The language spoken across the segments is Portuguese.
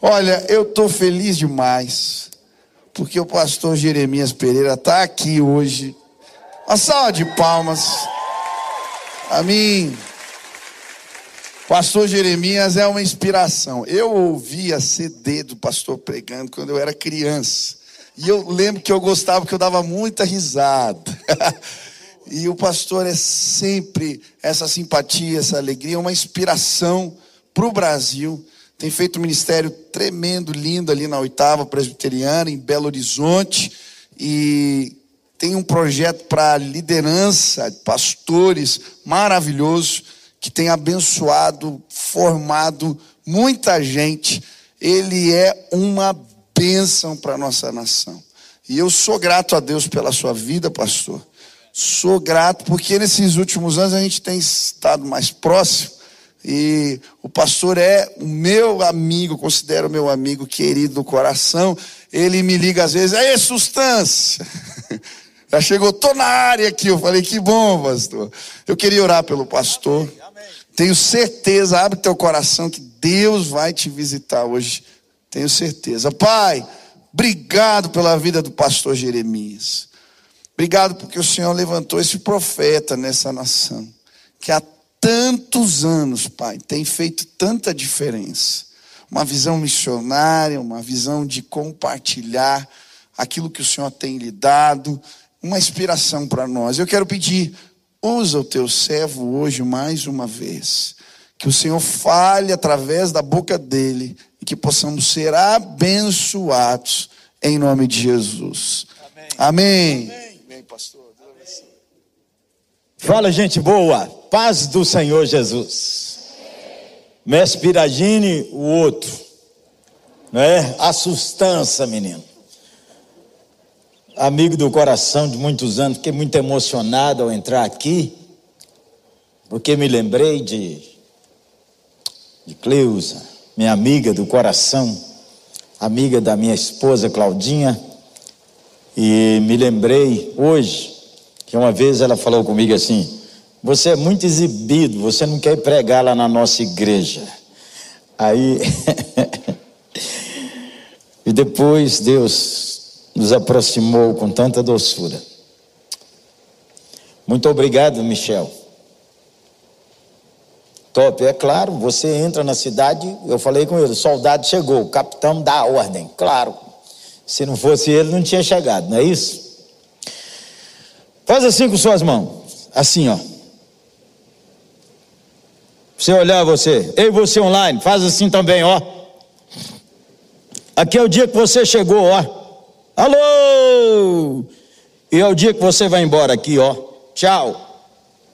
Olha, eu estou feliz demais, porque o pastor Jeremias Pereira está aqui hoje. Uma salva de palmas. A mim, pastor Jeremias é uma inspiração. Eu ouvia CD do pastor pregando quando eu era criança. E eu lembro que eu gostava, que eu dava muita risada. e o pastor é sempre essa simpatia, essa alegria, uma inspiração para o Brasil tem feito um ministério tremendo, lindo ali na oitava presbiteriana, em Belo Horizonte, e tem um projeto para liderança, pastores maravilhoso, que tem abençoado, formado muita gente. Ele é uma bênção para a nossa nação. E eu sou grato a Deus pela sua vida, pastor. Sou grato porque nesses últimos anos a gente tem estado mais próximo e o pastor é o meu amigo, considero meu amigo querido do coração. Ele me liga às vezes, aí, sustância. Já chegou, tô na área aqui. Eu falei, que bom, pastor. Eu queria orar pelo pastor. Amém, amém. Tenho certeza, abre teu coração que Deus vai te visitar hoje. Tenho certeza. Pai, obrigado pela vida do pastor Jeremias. Obrigado porque o Senhor levantou esse profeta nessa nação. Que a tantos anos, Pai, tem feito tanta diferença. Uma visão missionária, uma visão de compartilhar aquilo que o Senhor tem lhe dado, uma inspiração para nós. Eu quero pedir, usa o teu servo hoje mais uma vez. Que o Senhor fale através da boca dele e que possamos ser abençoados em nome de Jesus. Amém. Amém. Amém, pastor. Fala, gente boa. Paz do Senhor Jesus. Mestre Piragini, o outro. Né? A sustância, menino. Amigo do coração de muitos anos, fiquei muito emocionado ao entrar aqui, porque me lembrei de, de Cleusa, minha amiga do coração, amiga da minha esposa Claudinha, e me lembrei hoje que uma vez ela falou comigo assim: você é muito exibido, você não quer pregar lá na nossa igreja. Aí. e depois Deus nos aproximou com tanta doçura. Muito obrigado, Michel. Top, é claro, você entra na cidade, eu falei com ele, o soldado chegou, o capitão dá a ordem, claro. Se não fosse ele, não tinha chegado, não é isso? Faz assim com suas mãos, assim, ó. Você olhar você, ei você online, faz assim também, ó. Aqui é o dia que você chegou, ó. Alô! E é o dia que você vai embora aqui, ó. Tchau.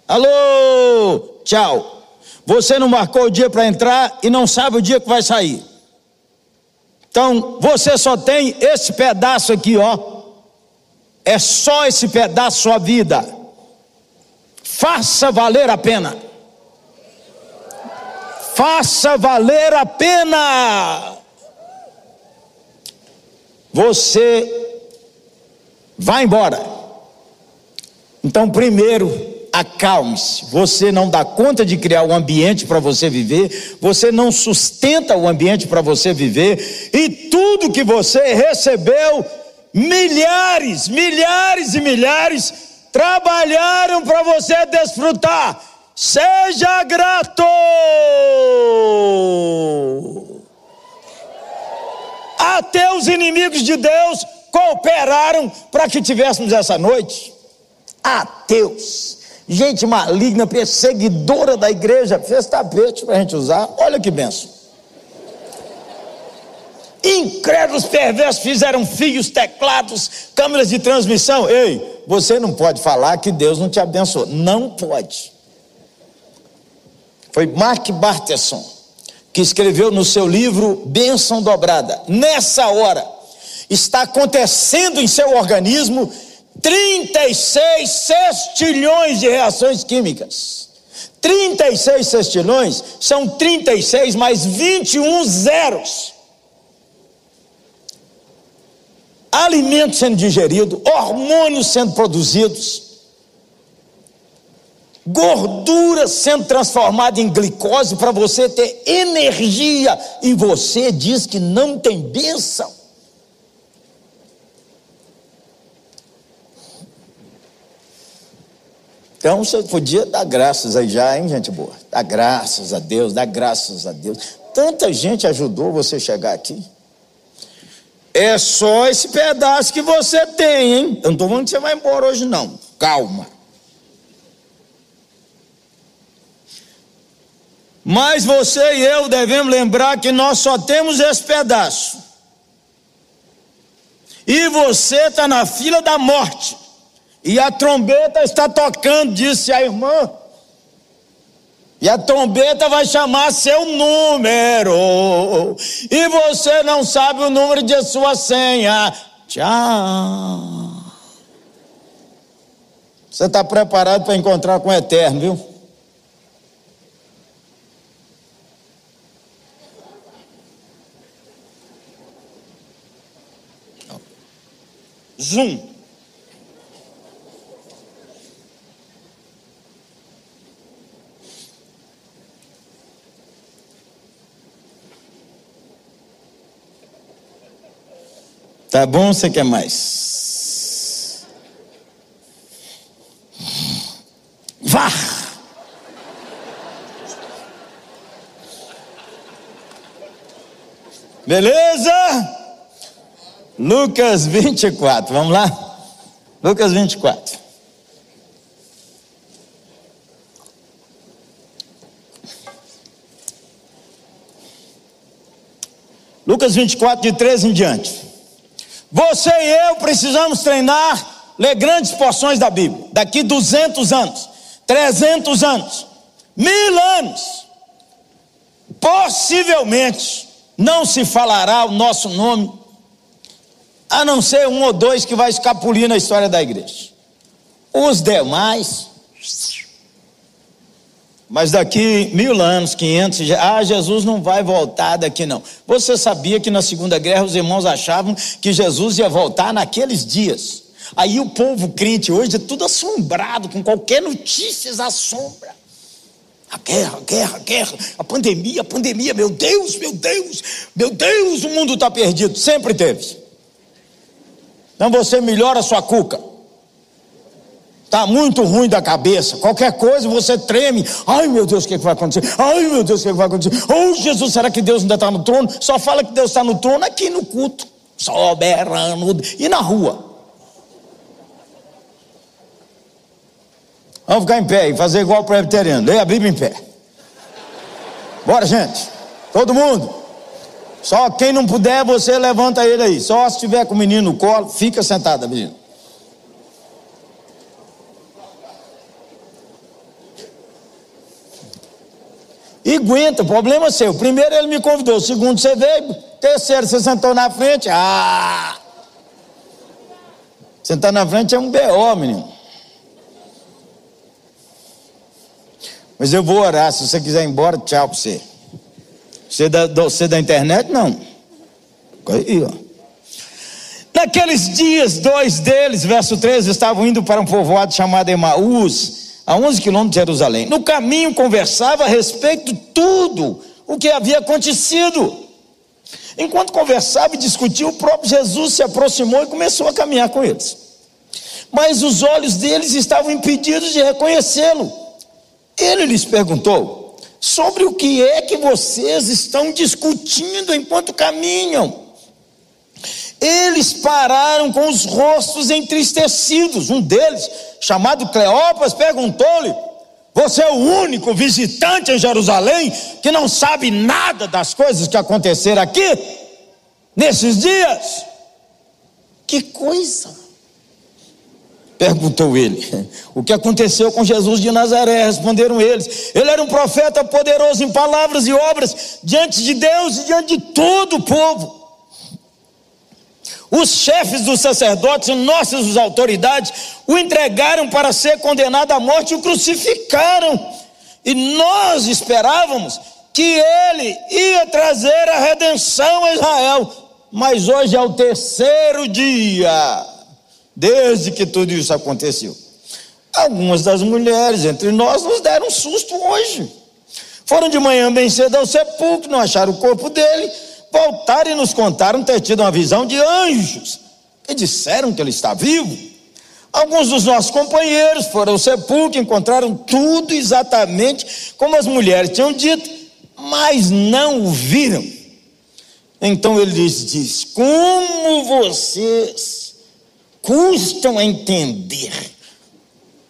Alô! Tchau. Você não marcou o dia para entrar e não sabe o dia que vai sair. Então, você só tem esse pedaço aqui, ó. É só esse pedaço sua vida. Faça valer a pena faça valer a pena. Você vai embora. Então, primeiro, acalme-se. Você não dá conta de criar o um ambiente para você viver, você não sustenta o ambiente para você viver, e tudo que você recebeu, milhares, milhares e milhares trabalharam para você desfrutar. Seja grato. Até os inimigos de Deus cooperaram para que tivéssemos essa noite. Ateus, gente maligna, perseguidora da igreja, fez tapete para a gente usar. Olha que benção. Incrédulos perversos fizeram fios, teclados, câmeras de transmissão. Ei, você não pode falar que Deus não te abençoou. Não pode. Foi Mark Barteson que escreveu no seu livro Bênção Dobrada. Nessa hora, está acontecendo em seu organismo 36 sextilhões de reações químicas. 36 sextilhões são 36 mais 21 zeros. Alimento sendo digerido, hormônios sendo produzidos. Gordura sendo transformada em glicose para você ter energia, e você diz que não tem bênção. Então você podia dar graças aí já, hein, gente boa? Dar graças a Deus, dar graças a Deus. Tanta gente ajudou você chegar aqui. É só esse pedaço que você tem, hein? Eu não estou falando que você vai embora hoje, não. Calma. Mas você e eu devemos lembrar que nós só temos esse pedaço. E você está na fila da morte. E a trombeta está tocando, disse a irmã. E a trombeta vai chamar seu número. E você não sabe o número de sua senha. Tchau. Você está preparado para encontrar com o Eterno, viu? Zoom. Tá bom você quer mais? Vá! Beleza? Lucas 24, vamos lá? Lucas 24. Lucas 24, de 13 em diante. Você e eu precisamos treinar, ler grandes porções da Bíblia. Daqui 200 anos, 300 anos, mil anos, possivelmente não se falará o nosso nome, a não ser um ou dois que vai escapulir na história da igreja. Os demais mas daqui mil anos, quinhentos, ah, Jesus não vai voltar daqui não. Você sabia que na Segunda Guerra os irmãos achavam que Jesus ia voltar naqueles dias? Aí o povo crente hoje é tudo assombrado, com qualquer notícia assombra. A guerra, a guerra, a guerra, a pandemia, a pandemia, meu Deus, meu Deus, meu Deus, o mundo está perdido. Sempre teve. Então você melhora a sua cuca está muito ruim da cabeça, qualquer coisa você treme. Ai meu Deus, o que, é que vai acontecer? Ai meu Deus, o que, é que vai acontecer? Oh Jesus, será que Deus ainda está no trono? Só fala que Deus está no trono aqui no culto, soberano e na rua. Vamos ficar em pé e fazer igual o presbiteriano. Leia a Bíblia em pé. Bora, gente. Todo mundo. Só quem não puder, você levanta ele aí. Só se tiver com o menino no colo, fica sentado, menino. E aguenta, problema é seu. Primeiro ele me convidou, segundo você veio, terceiro você sentou na frente. Ah! Sentar na frente é um B.O., menino. Mas eu vou orar, se você quiser ir embora, tchau para você. Você da, você da internet, não. Aí, ó. Naqueles dias, dois deles, verso 13, estavam indo para um povoado chamado Emaús a 11 quilômetros de Jerusalém. No caminho conversava a respeito de tudo o que havia acontecido. Enquanto conversava e discutia, o próprio Jesus se aproximou e começou a caminhar com eles. Mas os olhos deles estavam impedidos de reconhecê-lo. Ele lhes perguntou: sobre o que é que vocês estão discutindo enquanto caminham? Eles pararam com os rostos entristecidos. Um deles, chamado Cleopas, perguntou-lhe: Você é o único visitante em Jerusalém que não sabe nada das coisas que aconteceram aqui, nesses dias? Que coisa! Perguntou ele. O que aconteceu com Jesus de Nazaré? Responderam eles. Ele era um profeta poderoso em palavras e obras diante de Deus e diante de todo o povo os chefes dos sacerdotes nossas autoridades o entregaram para ser condenado à morte e o crucificaram. E nós esperávamos que ele ia trazer a redenção a Israel. Mas hoje é o terceiro dia desde que tudo isso aconteceu. Algumas das mulheres entre nós nos deram susto hoje. Foram de manhã bem cedo ao sepulcro, não acharam o corpo dele, voltaram e nos contaram ter tido uma visão de anjos e disseram que ele está vivo. Alguns dos nossos companheiros foram ao sepulcro, encontraram tudo exatamente como as mulheres tinham dito, mas não o viram. Então ele lhes diz: Como vocês custam a entender?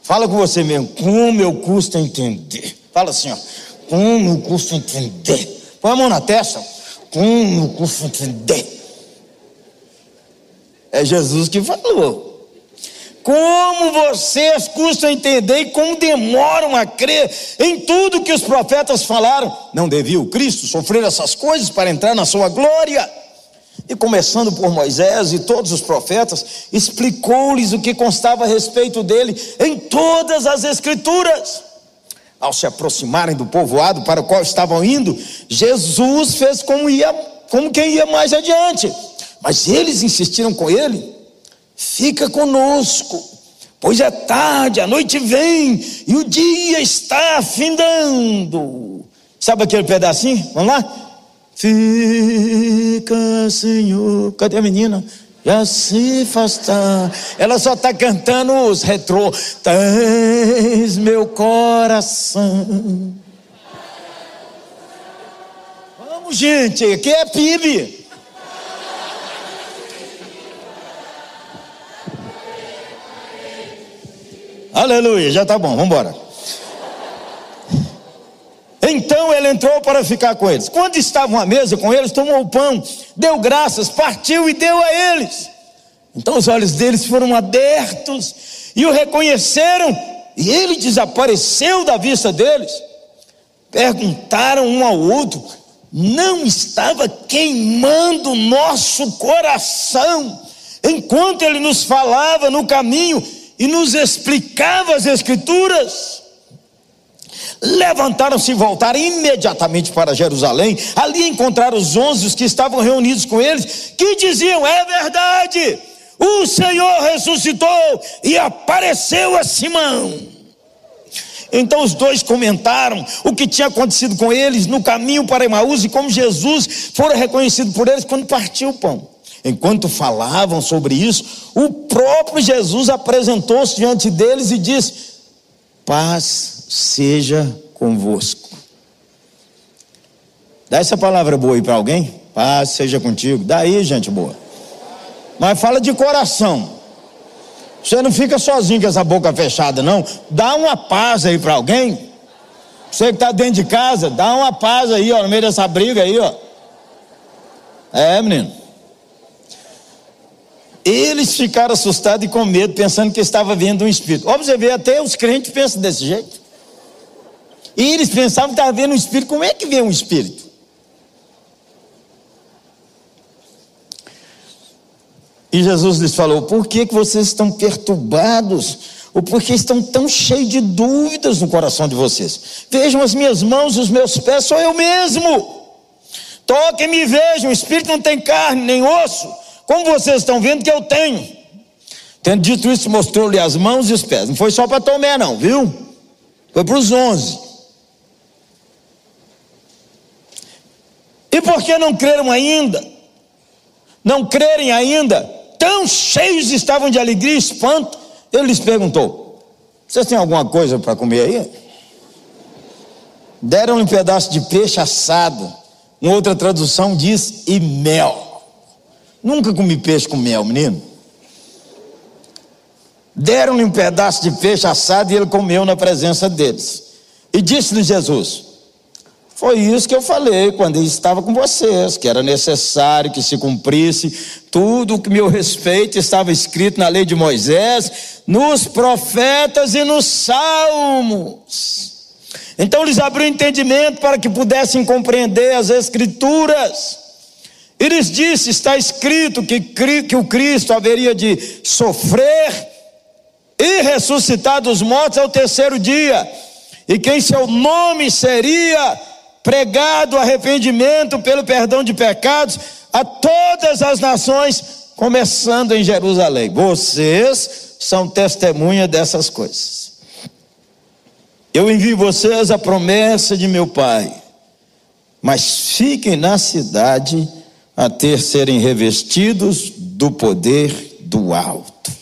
Fala com você mesmo, como eu custo a entender? Fala assim, ó, como eu custo a entender? Põe a mão na testa, como eu custo a entender? É Jesus que falou. Como vocês custam entender e como demoram a crer em tudo que os profetas falaram. Não devia o Cristo sofrer essas coisas para entrar na sua glória? E começando por Moisés e todos os profetas, explicou-lhes o que constava a respeito dele em todas as Escrituras. Ao se aproximarem do povoado para o qual estavam indo, Jesus fez como, ia, como quem ia mais adiante. Mas eles insistiram com ele Fica conosco, pois é tarde, a noite vem e o dia está afindando. Sabe aquele pedacinho? Vamos lá? Fica, Senhor. Cadê a menina? Já se afastar. Ela só está cantando os retrô. Tens meu coração. Vamos, gente, aqui é PIB. Aleluia, já está bom, vamos embora. Então ele entrou para ficar com eles. Quando estavam à mesa com eles, tomou o pão, deu graças, partiu e deu a eles. Então os olhos deles foram abertos e o reconheceram, e ele desapareceu da vista deles. Perguntaram um ao outro: não estava queimando nosso coração enquanto ele nos falava no caminho e nos explicava as Escrituras. Levantaram-se e voltaram imediatamente para Jerusalém. Ali encontraram os onze os que estavam reunidos com eles, que diziam: É verdade, o Senhor ressuscitou e apareceu a Simão. Então os dois comentaram o que tinha acontecido com eles no caminho para Emaús e como Jesus fora reconhecido por eles quando partiu o pão. Enquanto falavam sobre isso, o próprio Jesus apresentou-se diante deles e disse: Paz seja convosco. Dá essa palavra boa aí para alguém? Paz seja contigo. Daí, gente boa. Mas fala de coração. Você não fica sozinho com essa boca fechada, não. Dá uma paz aí para alguém. Você que está dentro de casa, dá uma paz aí, ó, no meio dessa briga aí, ó. É, menino. Eles ficaram assustados e com medo, pensando que estava vendo um espírito. Vê, até os crentes pensam desse jeito. E eles pensavam que estava vendo um espírito. Como é que vê um espírito? E Jesus lhes falou: Por que, que vocês estão perturbados? Ou por que estão tão cheios de dúvidas no coração de vocês? Vejam as minhas mãos, os meus pés, sou eu mesmo. Toquem e vejam: o espírito não tem carne nem osso como vocês estão vendo que eu tenho. Tendo dito isso, mostrou-lhe as mãos e os pés. Não foi só para Tomé, não, viu? Foi para os onze. E por que não creram ainda? Não crerem ainda? Tão cheios estavam de alegria e espanto. Ele lhes perguntou: Vocês têm alguma coisa para comer aí? Deram-lhe um pedaço de peixe assado. Uma outra tradução diz: e mel. Nunca comi peixe com mel, menino. Deram-lhe um pedaço de peixe assado e ele comeu na presença deles. E disse-lhe Jesus: Foi isso que eu falei quando ele estava com vocês, que era necessário que se cumprisse tudo o que meu respeito estava escrito na lei de Moisés, nos profetas e nos salmos. Então lhes abriu entendimento para que pudessem compreender as Escrituras. Eles disse: está escrito que, que o Cristo haveria de sofrer e ressuscitar dos mortos ao terceiro dia, e que em seu nome seria pregado arrependimento pelo perdão de pecados a todas as nações, começando em Jerusalém. Vocês são testemunha dessas coisas. Eu envio vocês a promessa de meu Pai, mas fiquem na cidade até serem revestidos do poder do alto.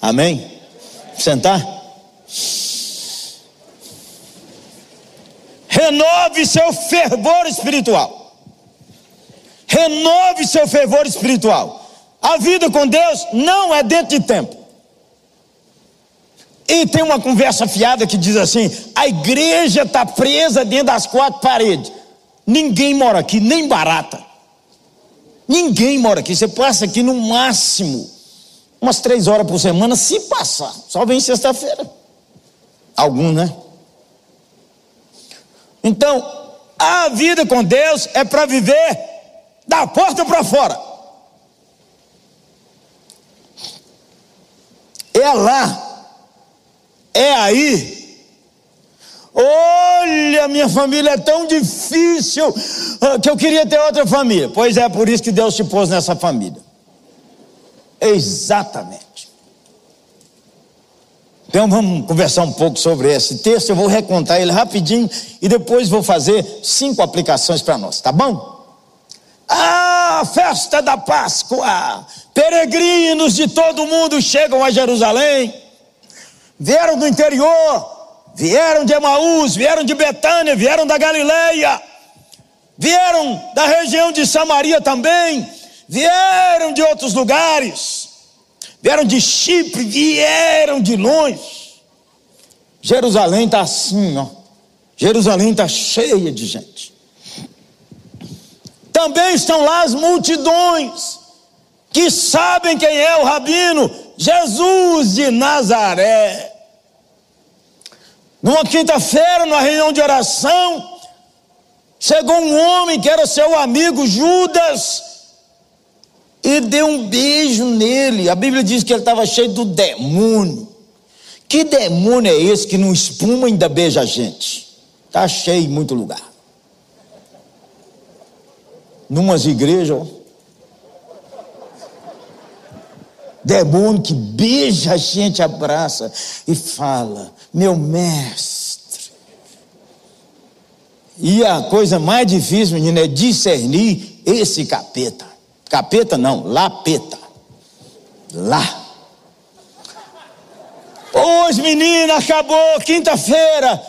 Amém? Sentar? Renove seu fervor espiritual. Renove seu fervor espiritual. A vida com Deus não é dentro de tempo. E tem uma conversa fiada que diz assim: a igreja está presa dentro das quatro paredes. Ninguém mora aqui, nem barata. Ninguém mora aqui. Você passa aqui no máximo umas três horas por semana, se passar. Só vem sexta-feira. Algum, né? Então, a vida com Deus é para viver da porta para fora. É lá é aí. Olha, minha família é tão difícil ah, que eu queria ter outra família. Pois é, por isso que Deus te pôs nessa família. Exatamente. Então vamos conversar um pouco sobre esse texto. Eu vou recontar ele rapidinho e depois vou fazer cinco aplicações para nós, tá bom? Ah, festa da Páscoa! Peregrinos de todo mundo chegam a Jerusalém vieram do interior, vieram de Emaús, vieram de Betânia, vieram da Galileia, vieram da região de Samaria também, vieram de outros lugares, vieram de Chipre, vieram de longe. Jerusalém está assim, ó. Jerusalém está cheia de gente. Também estão lá as multidões que sabem quem é o rabino Jesus de Nazaré. Numa quinta-feira, numa reunião de oração, chegou um homem que era seu amigo Judas e deu um beijo nele. A Bíblia diz que ele estava cheio do demônio. Que demônio é esse que não espuma e ainda beija a gente? Está cheio em muito lugar. Numas igrejas, demônio que beija a gente, abraça e fala: Meu mestre. E a coisa mais difícil, menina, é discernir esse capeta. Capeta não, lapeta. Lá. Pois, menina, acabou quinta-feira.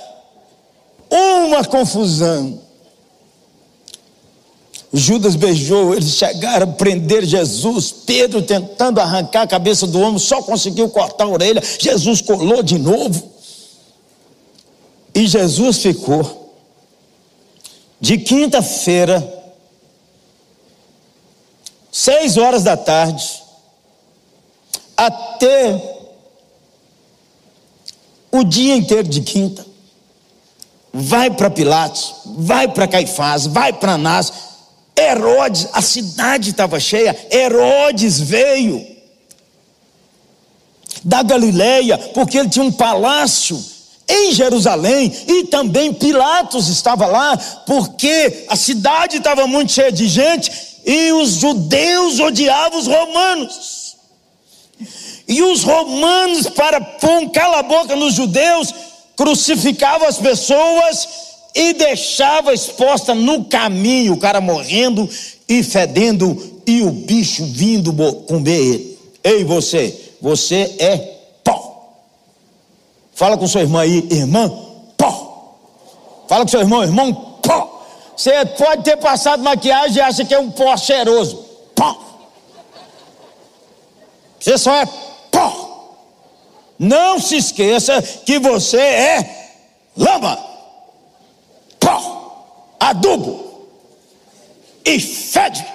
Uma confusão. Judas beijou, eles chegaram a prender Jesus. Pedro tentando arrancar a cabeça do homem, só conseguiu cortar a orelha. Jesus colou de novo. E Jesus ficou de quinta-feira, seis horas da tarde, até o dia inteiro de quinta. Vai para Pilatos, vai para Caifás, vai para Anás Herodes, a cidade estava cheia, Herodes veio da Galileia, porque ele tinha um palácio em Jerusalém e também Pilatos estava lá, porque a cidade estava muito cheia de gente e os judeus odiavam os romanos. E os romanos, para pôr um cala-boca nos judeus, crucificavam as pessoas e deixava exposta no caminho, o cara morrendo e fedendo e o bicho vindo comer ele. Ei, você, você é pó. Fala com sua irmã aí, irmã, pó. Fala com seu irmão, irmão. Você pode ter passado maquiagem e acha que é um pó cheiroso. Pó. Você só é pó. Não se esqueça que você é lama adubo e fede.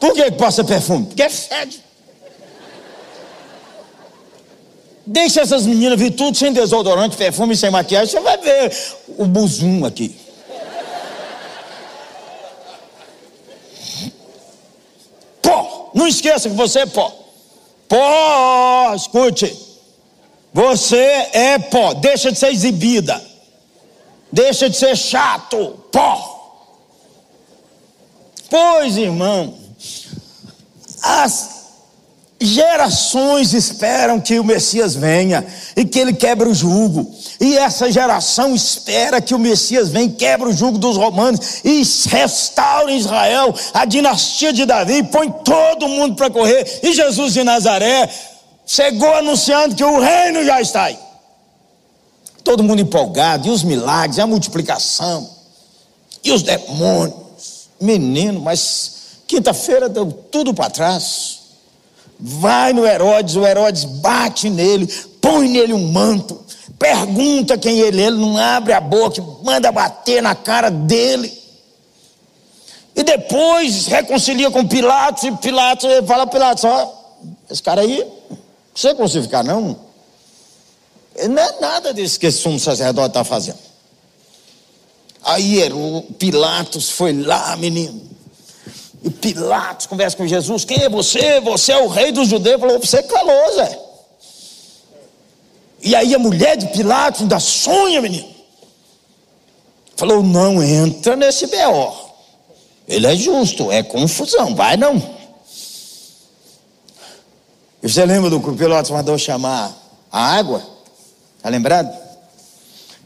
Por que passa perfume? Porque fede. Deixa essas meninas vir tudo sem desodorante, perfume, sem maquiagem, você vai ver o buzum aqui. Pó, não esqueça que você é pó. Pó, escute. Você é pó, deixa de ser exibida. Deixa de ser chato, pó. Pois, irmão, as Gerações esperam que o Messias venha e que ele quebre o jugo. E essa geração espera que o Messias venha, quebre o jugo dos romanos e restaure Israel, a dinastia de Davi, põe todo mundo para correr. E Jesus de Nazaré chegou anunciando que o reino já está aí. Todo mundo empolgado, e os milagres, e a multiplicação, e os demônios. Menino, mas quinta-feira deu tudo para trás vai no Herodes, o Herodes bate nele, põe nele um manto, pergunta quem ele é, ele não abre a boca, manda bater na cara dele. E depois reconcilia com Pilatos, e Pilatos fala Pilatos, ó, esse cara aí, você crucificar não. Não é nada disso que esse sumo sacerdote está fazendo. Aí Pilatos foi lá, menino. E Pilatos conversa com Jesus: Quem é você? Você é o rei dos judeus. Falou: Você calou, Zé. E aí a mulher de Pilatos ainda sonha, menino. Falou: Não entra nesse B.O. Ele é justo, é confusão, vai não. E você lembra do que o Pilatos mandou chamar a água? Está lembrado?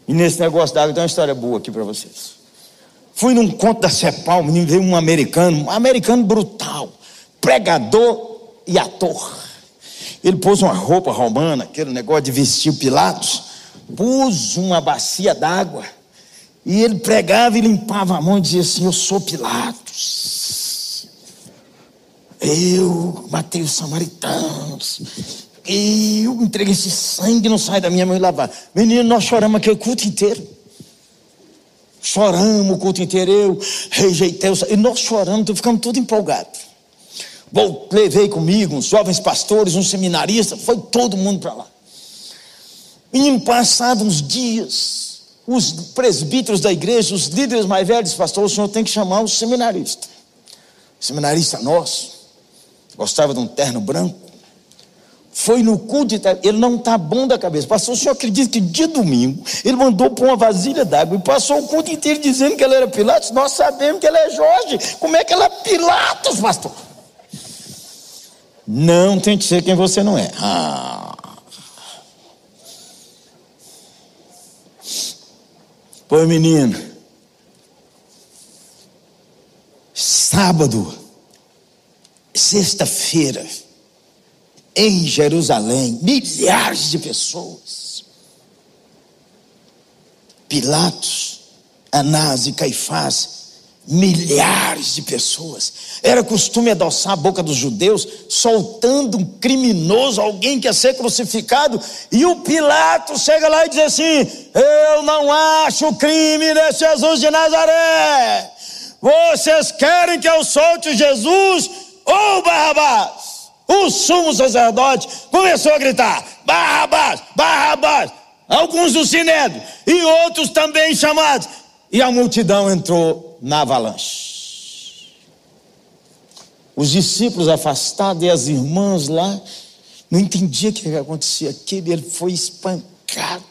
E nesse negócio da água tem uma história boa aqui para vocês. Fui num conto da Cepal, veio um americano, um americano brutal, pregador e ator. Ele pôs uma roupa romana, aquele negócio de vestir Pilatos, pôs uma bacia d'água, e ele pregava e limpava a mão e dizia assim: Eu sou Pilatos, eu matei os samaritanos, eu entreguei esse sangue, não sai da minha mão e lavar. Menino, nós choramos aqui o culto inteiro. Choramos o culto inteiro, eu rejeitei, e nós choramos, ficamos tudo empolgados. Vou, levei comigo uns jovens pastores, uns seminaristas, foi todo mundo para lá. E passados uns dias, os presbíteros da igreja, os líderes mais velhos, pastor, o senhor tem que chamar o seminarista. Seminarista nosso, gostava de um terno branco, foi no culto, ele não está bom da cabeça. Pastor, o senhor acredita que de domingo ele mandou pôr uma vasilha d'água e passou o culto inteiro dizendo que ele era Pilatos? Nós sabemos que ele é Jorge. Como é que ele é Pilatos, pastor? Não tem que ser quem você não é. Ah. Pois, menino, sábado, sexta-feira, em Jerusalém, milhares de pessoas. Pilatos, Anás e Caifás, milhares de pessoas. Era costume adoçar a boca dos judeus, soltando um criminoso, alguém que ia ser crucificado, e o Pilatos chega lá e diz assim: Eu não acho crime nesse Jesus de Nazaré. Vocês querem que eu solte Jesus ou Barrabás? O sumo sacerdote começou a gritar: Barrabás, Barrabás. Alguns do sinédrio e outros também chamados. E a multidão entrou na avalanche. Os discípulos afastados e as irmãs lá não entendiam o que acontecia. Aquele ele foi espancado.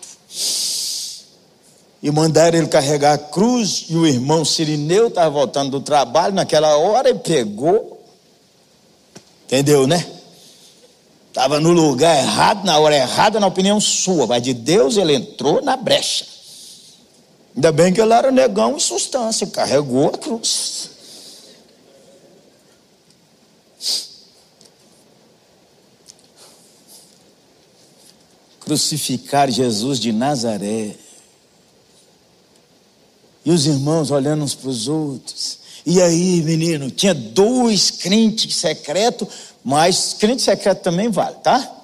E mandaram ele carregar a cruz. E o irmão Sirineu estava voltando do trabalho naquela hora e pegou Entendeu, né? Estava no lugar errado, na hora errada, na opinião sua, mas de Deus ele entrou na brecha. Ainda bem que ele era negão em substância, carregou a cruz. Crucificar Jesus de Nazaré. E os irmãos olhando uns para os outros. E aí, menino, tinha dois crentes secretos, mas crente secreto também vale, tá?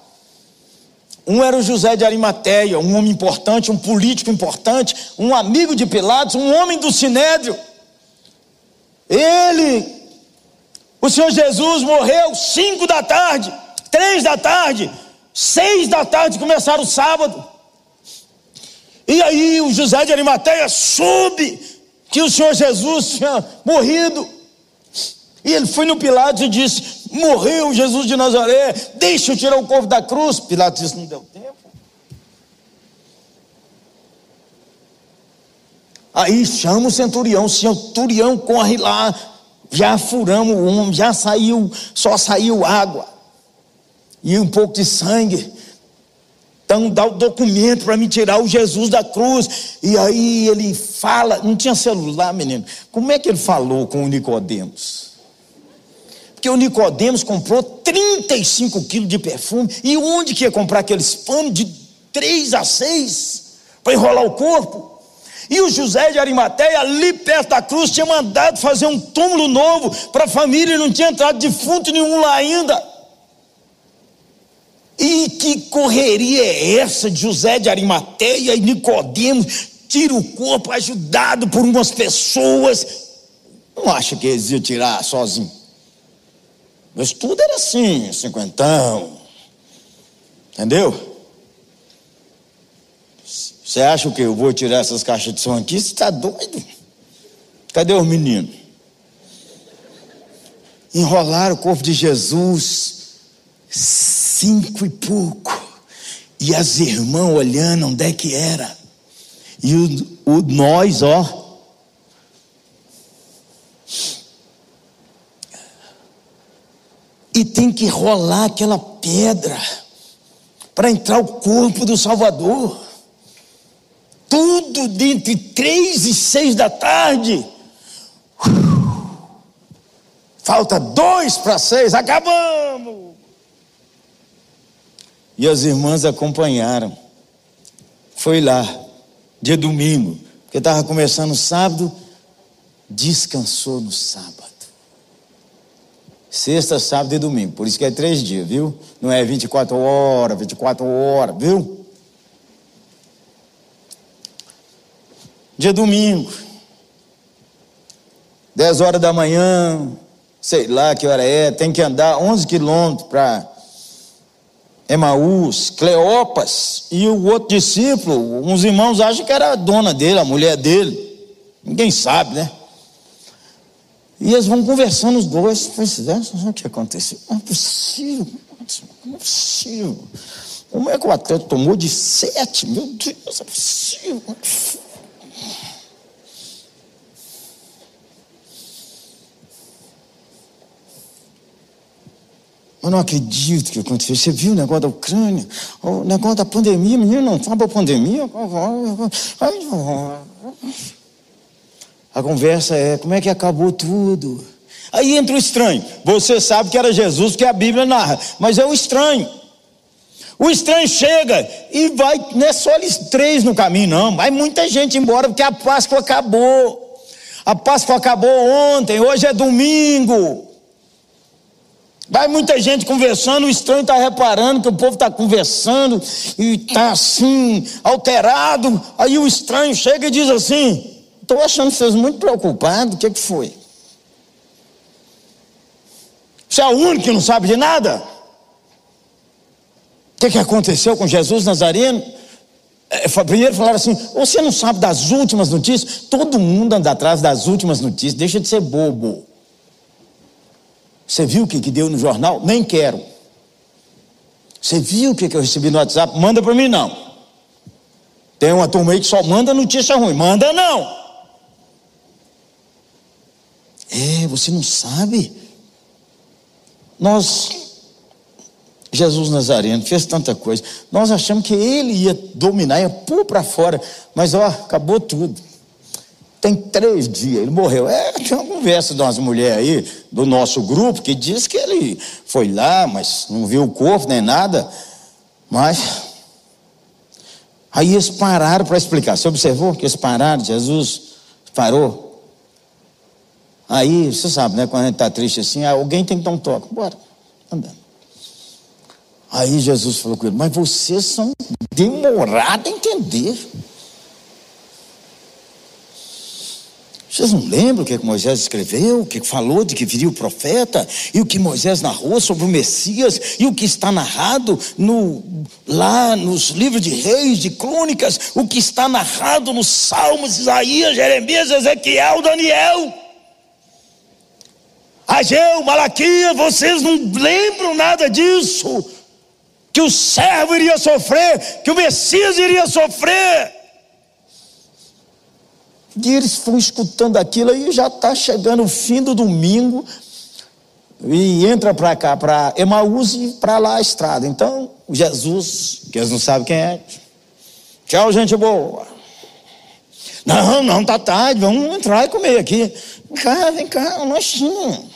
Um era o José de Arimateia, um homem importante, um político importante, um amigo de Pilatos, um homem do Sinédrio. Ele, o Senhor Jesus morreu cinco da tarde, três da tarde, seis da tarde começaram o sábado. E aí o José de Arimateia soube que o Senhor Jesus tinha morrido. E ele foi no Pilatos e disse: Morreu Jesus de Nazaré, deixa eu tirar o corpo da cruz. Pilatos disse: Não deu tempo. Aí chama o centurião, o centurião corre lá, já furamos o homem, já saiu, só saiu água. e um pouco de sangue. Então dá o documento para me tirar o Jesus da cruz. E aí ele fala, não tinha celular, menino. Como é que ele falou com o Nicodemos? Porque o Nicodemos comprou 35 quilos de perfume. E onde que ia comprar aqueles panos de 3 a 6 para enrolar o corpo? E o José de Arimateia, ali perto da cruz, tinha mandado fazer um túmulo novo para a família não tinha entrado defunto nenhum lá ainda. E que correria é essa de José de Arimateia e Nicodemos tira o corpo ajudado por umas pessoas? Não acha que eles iam tirar sozinho? Mas tudo era assim, cinquentão. Entendeu? Você acha que eu vou tirar essas caixas de som aqui? Você está doido? Cadê os meninos? Enrolaram o corpo de Jesus cinco e pouco. E as irmãs olhando onde é que era. E o, o nós, ó. E tem que rolar aquela pedra para entrar o corpo do Salvador. Tudo dentre três e seis da tarde. Falta dois para seis, acabamos. E as irmãs acompanharam. Foi lá, dia domingo, porque estava começando sábado, descansou no sábado. Sexta, sábado e domingo. Por isso que é três dias, viu? Não é 24 horas, 24 horas, viu? Dia domingo. 10 horas da manhã, sei lá que hora é, tem que andar 11 quilômetros para Emaús, Cleopas e o outro discípulo, uns irmãos acham que era a dona dele, a mulher dele. Ninguém sabe, né? E eles vão conversando os dois. É, o que aconteceu? Não é possível, não é possível. Como é que o atleta tomou de sete? Meu Deus, é possível. Eu não acredito que aconteceu. Você viu o negócio da Ucrânia? O negócio da pandemia, menino, não sabe a pandemia? A conversa é, como é que acabou tudo? Aí entra o estranho. Você sabe que era Jesus que a Bíblia narra, mas é o estranho. O estranho chega e vai, não é só eles três no caminho, não. Vai muita gente embora porque a Páscoa acabou. A Páscoa acabou ontem, hoje é domingo. Vai muita gente conversando, o estranho está reparando que o povo está conversando e está assim, alterado. Aí o estranho chega e diz assim: Estou achando vocês muito preocupados, o que, que foi? Você é o único que não sabe de nada? O que, que aconteceu com Jesus Nazareno? É, primeiro falaram assim: Você não sabe das últimas notícias? Todo mundo anda atrás das últimas notícias, deixa de ser bobo. Você viu o que, que deu no jornal? Nem quero. Você viu o que, que eu recebi no WhatsApp? Manda para mim não. Tem uma turma aí que só manda notícia ruim. Manda não. É, você não sabe. Nós, Jesus Nazareno, fez tanta coisa. Nós achamos que ele ia dominar, ia pôr para fora. Mas ó, acabou tudo. Tem três dias, ele morreu. É, tem uma conversa de umas mulheres aí, do nosso grupo, que diz que ele foi lá, mas não viu o corpo nem nada. Mas. Aí eles pararam para explicar. Você observou que eles pararam? Jesus parou. Aí, você sabe, né? Quando a gente está triste assim, alguém tem que dar um toque. Bora, andando. Aí Jesus falou com ele: Mas vocês são demorados a entender. Vocês não lembram o que Moisés escreveu, o que falou de que viria o profeta, e o que Moisés narrou sobre o Messias, e o que está narrado no, lá nos livros de reis, de crônicas, o que está narrado nos Salmos, Isaías, Jeremias, Ezequiel, Daniel. Ageu, Malaquias, vocês não lembram nada disso? Que o servo iria sofrer, que o Messias iria sofrer. E eles foram escutando aquilo aí, já está chegando o fim do domingo. e entra para cá, para Emaús e para lá a estrada. Então, Jesus, que eles não sabem quem é, tchau, gente boa. Não, não, tá tarde, vamos entrar e comer aqui. Vem cá, vem cá, um lanchinho.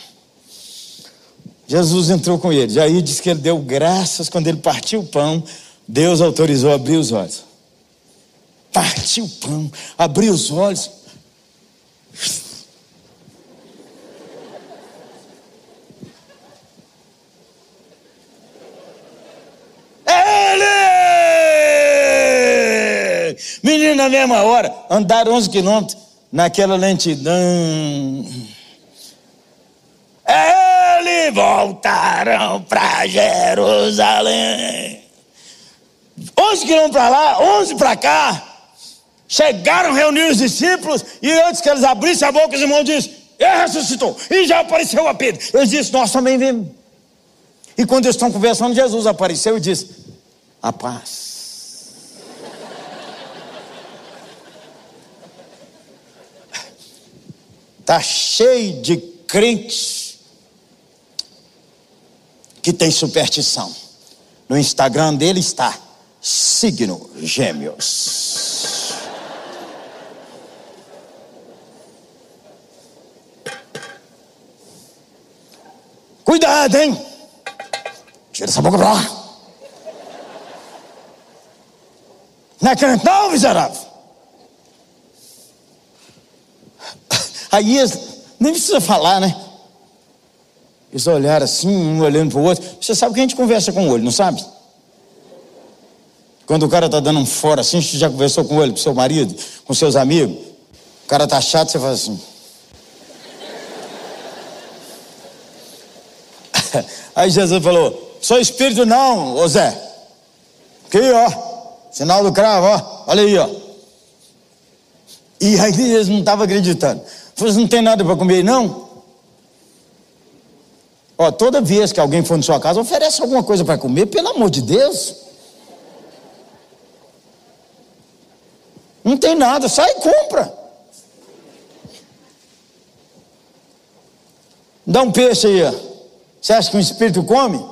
Jesus entrou com eles. Aí diz que ele deu graças quando ele partiu o pão. Deus autorizou abrir os olhos. Partiu o pão, abriu os olhos. Ele! Menino, na mesma hora, andaram 11 quilômetros naquela lentidão. Ele voltaram para Jerusalém. 11 quilômetros para lá, 11 para cá. Chegaram, reuniram os discípulos, e antes que eles abrissem a boca, os irmãos disseram: Ele ressuscitou, e já apareceu a Pedro. Eles disseram: Nós também vimos. E quando eles estão conversando, Jesus apareceu e disse: A paz. Está cheio de crentes que tem superstição. No Instagram dele está signo gêmeos. Cuidado, hein? Tira essa boca pra lá. Não é crente, não, miserável. Aí nem precisa falar, né? Eles olharam assim, um olhando para o outro. Você sabe que a gente conversa com o olho, não sabe? Quando o cara está dando um fora assim, você já conversou com ele, com seu marido, com seus amigos. O cara tá chato, você faz assim. Aí Jesus falou: Sou espírito, não, ô Zé. Aqui, ó. Sinal do cravo, ó. Olha aí, ó. E aí eles não estavam acreditando. Falou: Não tem nada para comer, não? Ó, toda vez que alguém for na sua casa, oferece alguma coisa para comer, pelo amor de Deus. Não tem nada, sai e compra. Dá um peixe aí, ó. Você acha que um espírito come?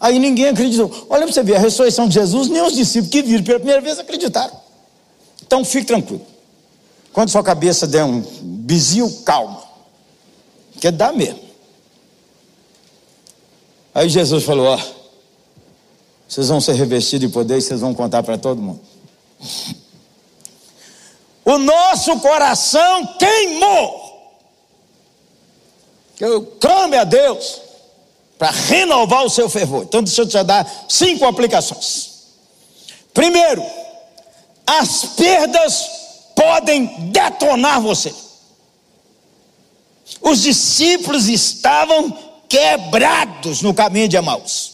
Aí ninguém acreditou. Olha para você ver, a ressurreição de Jesus, nem os discípulos que viram pela primeira vez acreditaram. Então fique tranquilo. Quando sua cabeça der um bizil, calma. Porque dá mesmo. Aí Jesus falou: Ó, vocês vão ser revestidos de poder e vocês vão contar para todo mundo. O nosso coração queimou. Eu clame a Deus para renovar o seu fervor. Então, deixa eu te dar cinco aplicações. Primeiro, as perdas podem detonar você. Os discípulos estavam quebrados no caminho de Emaús.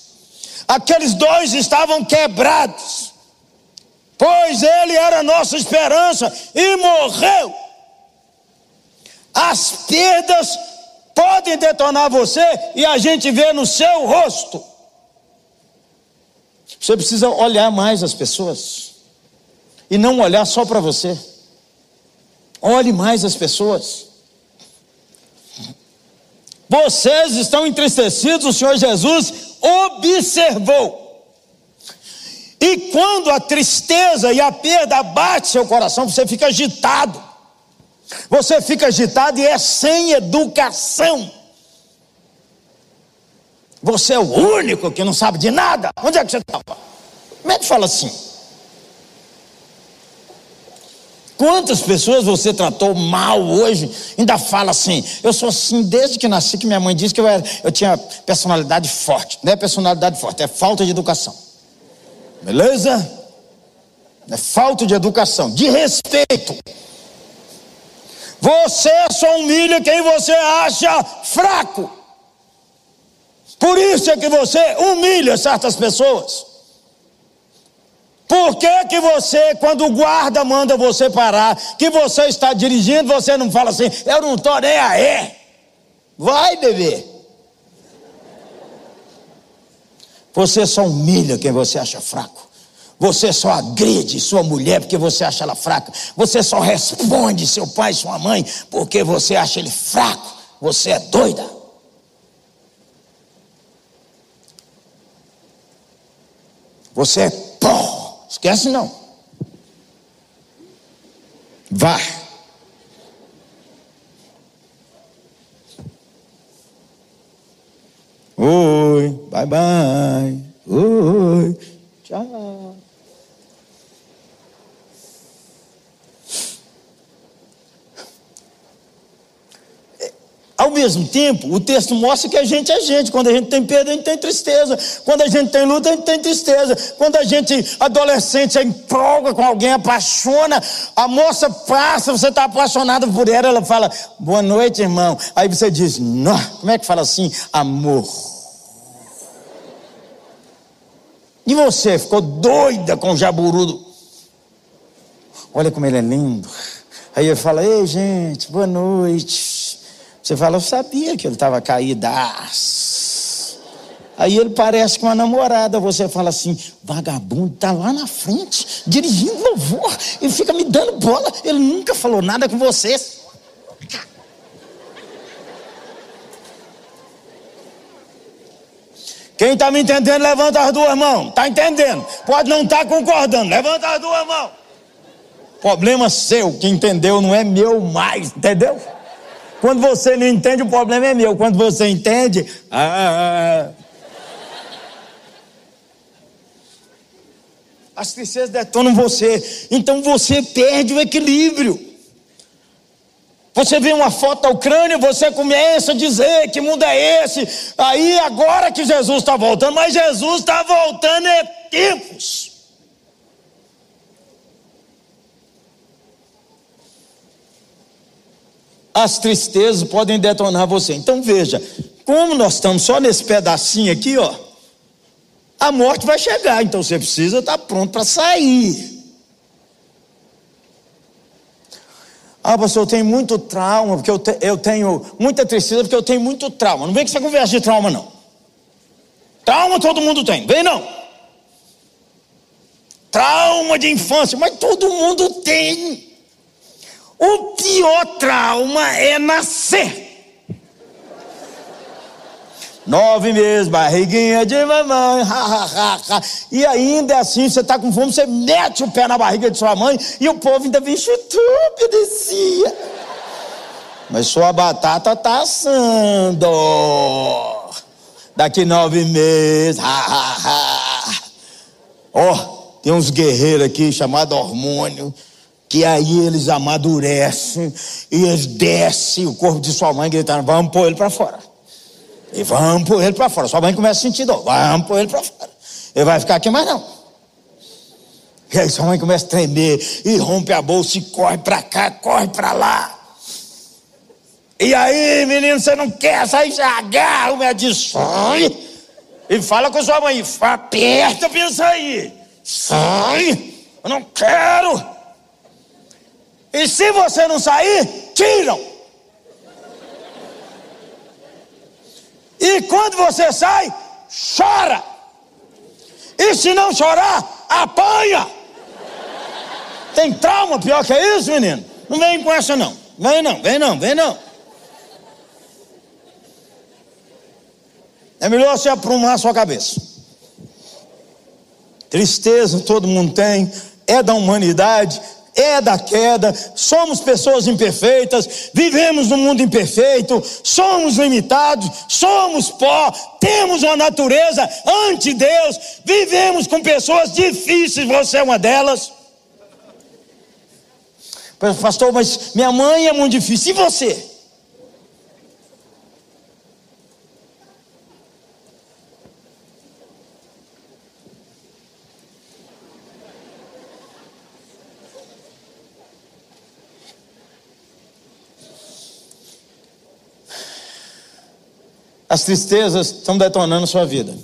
Aqueles dois estavam quebrados, pois ele era nossa esperança e morreu. As perdas podem detonar você e a gente vê no seu rosto. Você precisa olhar mais as pessoas e não olhar só para você. Olhe mais as pessoas. Vocês estão entristecidos, o Senhor Jesus observou. E quando a tristeza e a perda bate seu coração, você fica agitado. Você fica agitado e é sem educação. Você é o único que não sabe de nada. Onde é que você estava? Como é que fala assim? Quantas pessoas você tratou mal hoje? Ainda fala assim, eu sou assim desde que nasci, que minha mãe disse que eu, era, eu tinha personalidade forte. Não é personalidade forte, é falta de educação. Beleza? É falta de educação, de respeito. Você só humilha quem você acha fraco. Por isso é que você humilha certas pessoas. Por que, que você, quando o guarda manda você parar, que você está dirigindo, você não fala assim, eu não estou nem aí. Vai, bebê. Você só humilha quem você acha fraco. Você só agride sua mulher porque você acha ela fraca. Você só responde seu pai, sua mãe, porque você acha ele fraco. Você é doida. Você é pó. Esquece não. Vá. Oi, bye bye. Oi, tchau. Ao mesmo tempo, o texto mostra que a gente é gente. Quando a gente tem perda, a gente tem tristeza. Quando a gente tem luta, a gente tem tristeza. Quando a gente, adolescente, empolga com alguém, apaixona, a moça passa, você está apaixonado por ela, ela fala, boa noite, irmão. Aí você diz, como é que fala assim? Amor. E você ficou doida com o jaburudo? Olha como ele é lindo. Aí ele fala, ei gente, boa noite. Você fala, eu sabia que ele estava caídas. Aí ele parece com uma namorada. Você fala assim: vagabundo está lá na frente, dirigindo louvor. Ele fica me dando bola. Ele nunca falou nada com você. Quem está me entendendo, levanta as duas mãos. Está entendendo? Pode não estar tá concordando. Levanta as duas mãos. Problema seu, que entendeu não é meu mais, entendeu? Quando você não entende, o problema é meu. Quando você entende, ah. As tristezas detonam você. Então você perde o equilíbrio. Você vê uma foto da Ucrânia, você começa a dizer que mundo é esse. Aí agora que Jesus está voltando, mas Jesus está voltando é tempos. As tristezas podem detonar você. Então veja, como nós estamos só nesse pedacinho aqui, ó, a morte vai chegar, então você precisa estar pronto para sair. Ah, pastor, eu tenho muito trauma, porque eu, te, eu tenho muita tristeza, porque eu tenho muito trauma. Não vem que você conversa de trauma, não. Trauma todo mundo tem, vem não. Trauma de infância, mas todo mundo tem. O pior trauma é nascer. Nove meses, barriguinha de mamãe, ha, ha, ha, ha. e ainda é assim, você está com fome, você mete o pé na barriga de sua mãe e o povo ainda vem chutando, obedecia. Mas sua batata está assando. Daqui nove meses, ó, oh, tem uns guerreiros aqui chamados hormônio que aí eles amadurecem e eles descem o corpo de sua mãe gritando: vamos pôr ele para fora. E vamos pôr ele para fora. Sua mãe começa a sentir dor: vamos pôr ele para fora. Ele vai ficar aqui mais não. E aí sua mãe começa a tremer e rompe a bolsa e corre para cá, corre para lá. E aí, menino, você não quer sair? Já agarra o sai. E fala com sua mãe: aperta para sair. Sai. Eu não quero. E se você não sair, tiram. E quando você sai, chora. E se não chorar, apanha. Tem trauma pior que isso, menino? Não vem com essa não. Vem não, vem não, vem não. É melhor você aprumar a sua cabeça. Tristeza todo mundo tem, é da humanidade, é da queda, somos pessoas imperfeitas, vivemos num mundo imperfeito, somos limitados, somos pó, temos uma natureza ante Deus, vivemos com pessoas difíceis, você é uma delas. Pastor, mas minha mãe é muito difícil, e você? As tristezas estão detonando sua vida.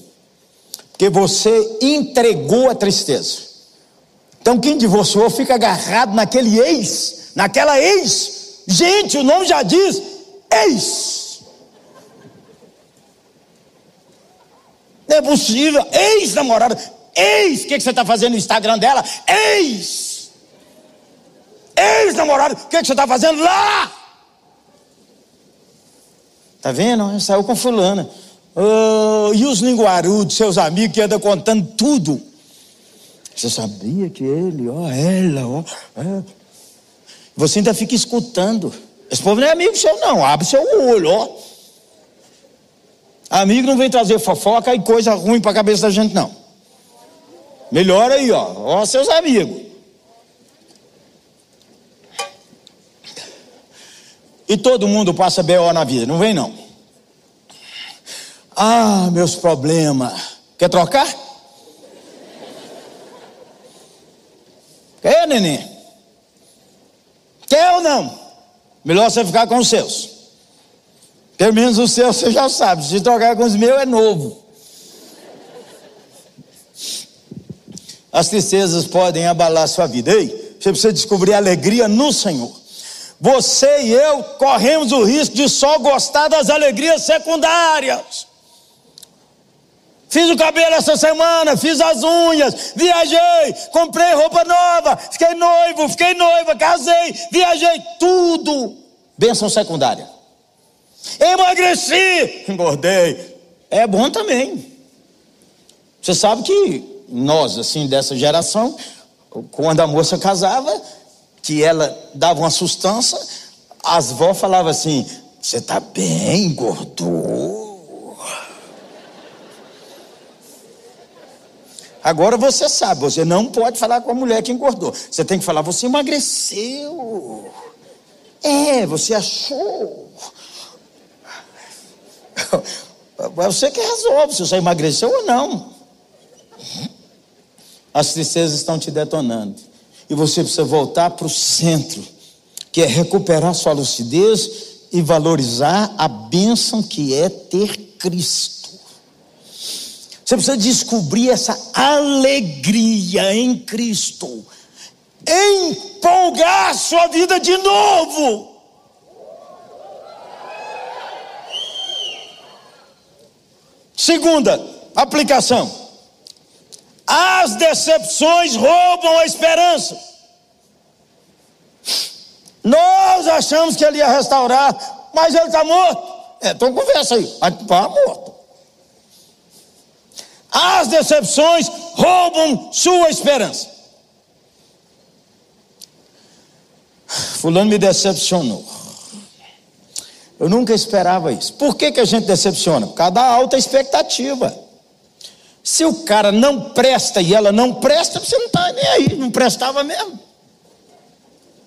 Porque você entregou a tristeza. Então quem divorciou fica agarrado naquele ex, naquela ex. Gente, o nome já diz ex. Não é possível. Ex-namorada. Ex, o que, que você está fazendo no Instagram dela? Ex. Ex-namorada, o que, que você está fazendo lá? Tá vendo? Saiu com fulana. Oh, e os linguarudos, seus amigos que andam contando tudo. Você sabia que ele, ó, ela, ó. É. Você ainda fica escutando. Esse povo não é amigo seu, não. Abre seu olho, ó. Amigo não vem trazer fofoca e coisa ruim para a cabeça da gente, não. Melhor aí, ó. Ó, seus amigos. E todo mundo passa B.O. na vida, não vem não. Ah, meus problemas. Quer trocar? Quer, neném? Quer ou não? Melhor você ficar com os seus. Pelo menos os seus você já sabe. Se trocar com os meus é novo. As tristezas podem abalar sua vida. Ei, você precisa descobrir alegria no Senhor. Você e eu corremos o risco de só gostar das alegrias secundárias. Fiz o cabelo essa semana, fiz as unhas, viajei, comprei roupa nova, fiquei noivo, fiquei noiva, casei, viajei, tudo. Benção secundária. Emagreci, engordei. É bom também. Você sabe que nós, assim, dessa geração, quando a moça casava, que ela dava uma sustância, as vó falavam assim: Você está bem, engordou. Agora você sabe, você não pode falar com a mulher que engordou. Você tem que falar: Você emagreceu. É, você achou. Você que resolve se você emagreceu ou não. As tristezas estão te detonando. E você precisa voltar para o centro, que é recuperar sua lucidez e valorizar a bênção que é ter Cristo. Você precisa descobrir essa alegria em Cristo, empolgar sua vida de novo. Segunda aplicação. As decepções roubam a esperança. Nós achamos que ele ia restaurar, mas ele está morto. É, então conversa aí. Está morto. As decepções roubam sua esperança. Fulano me decepcionou. Eu nunca esperava isso. Por que, que a gente decepciona? Por causa da alta expectativa. Se o cara não presta e ela não presta, você não está nem aí, não prestava mesmo.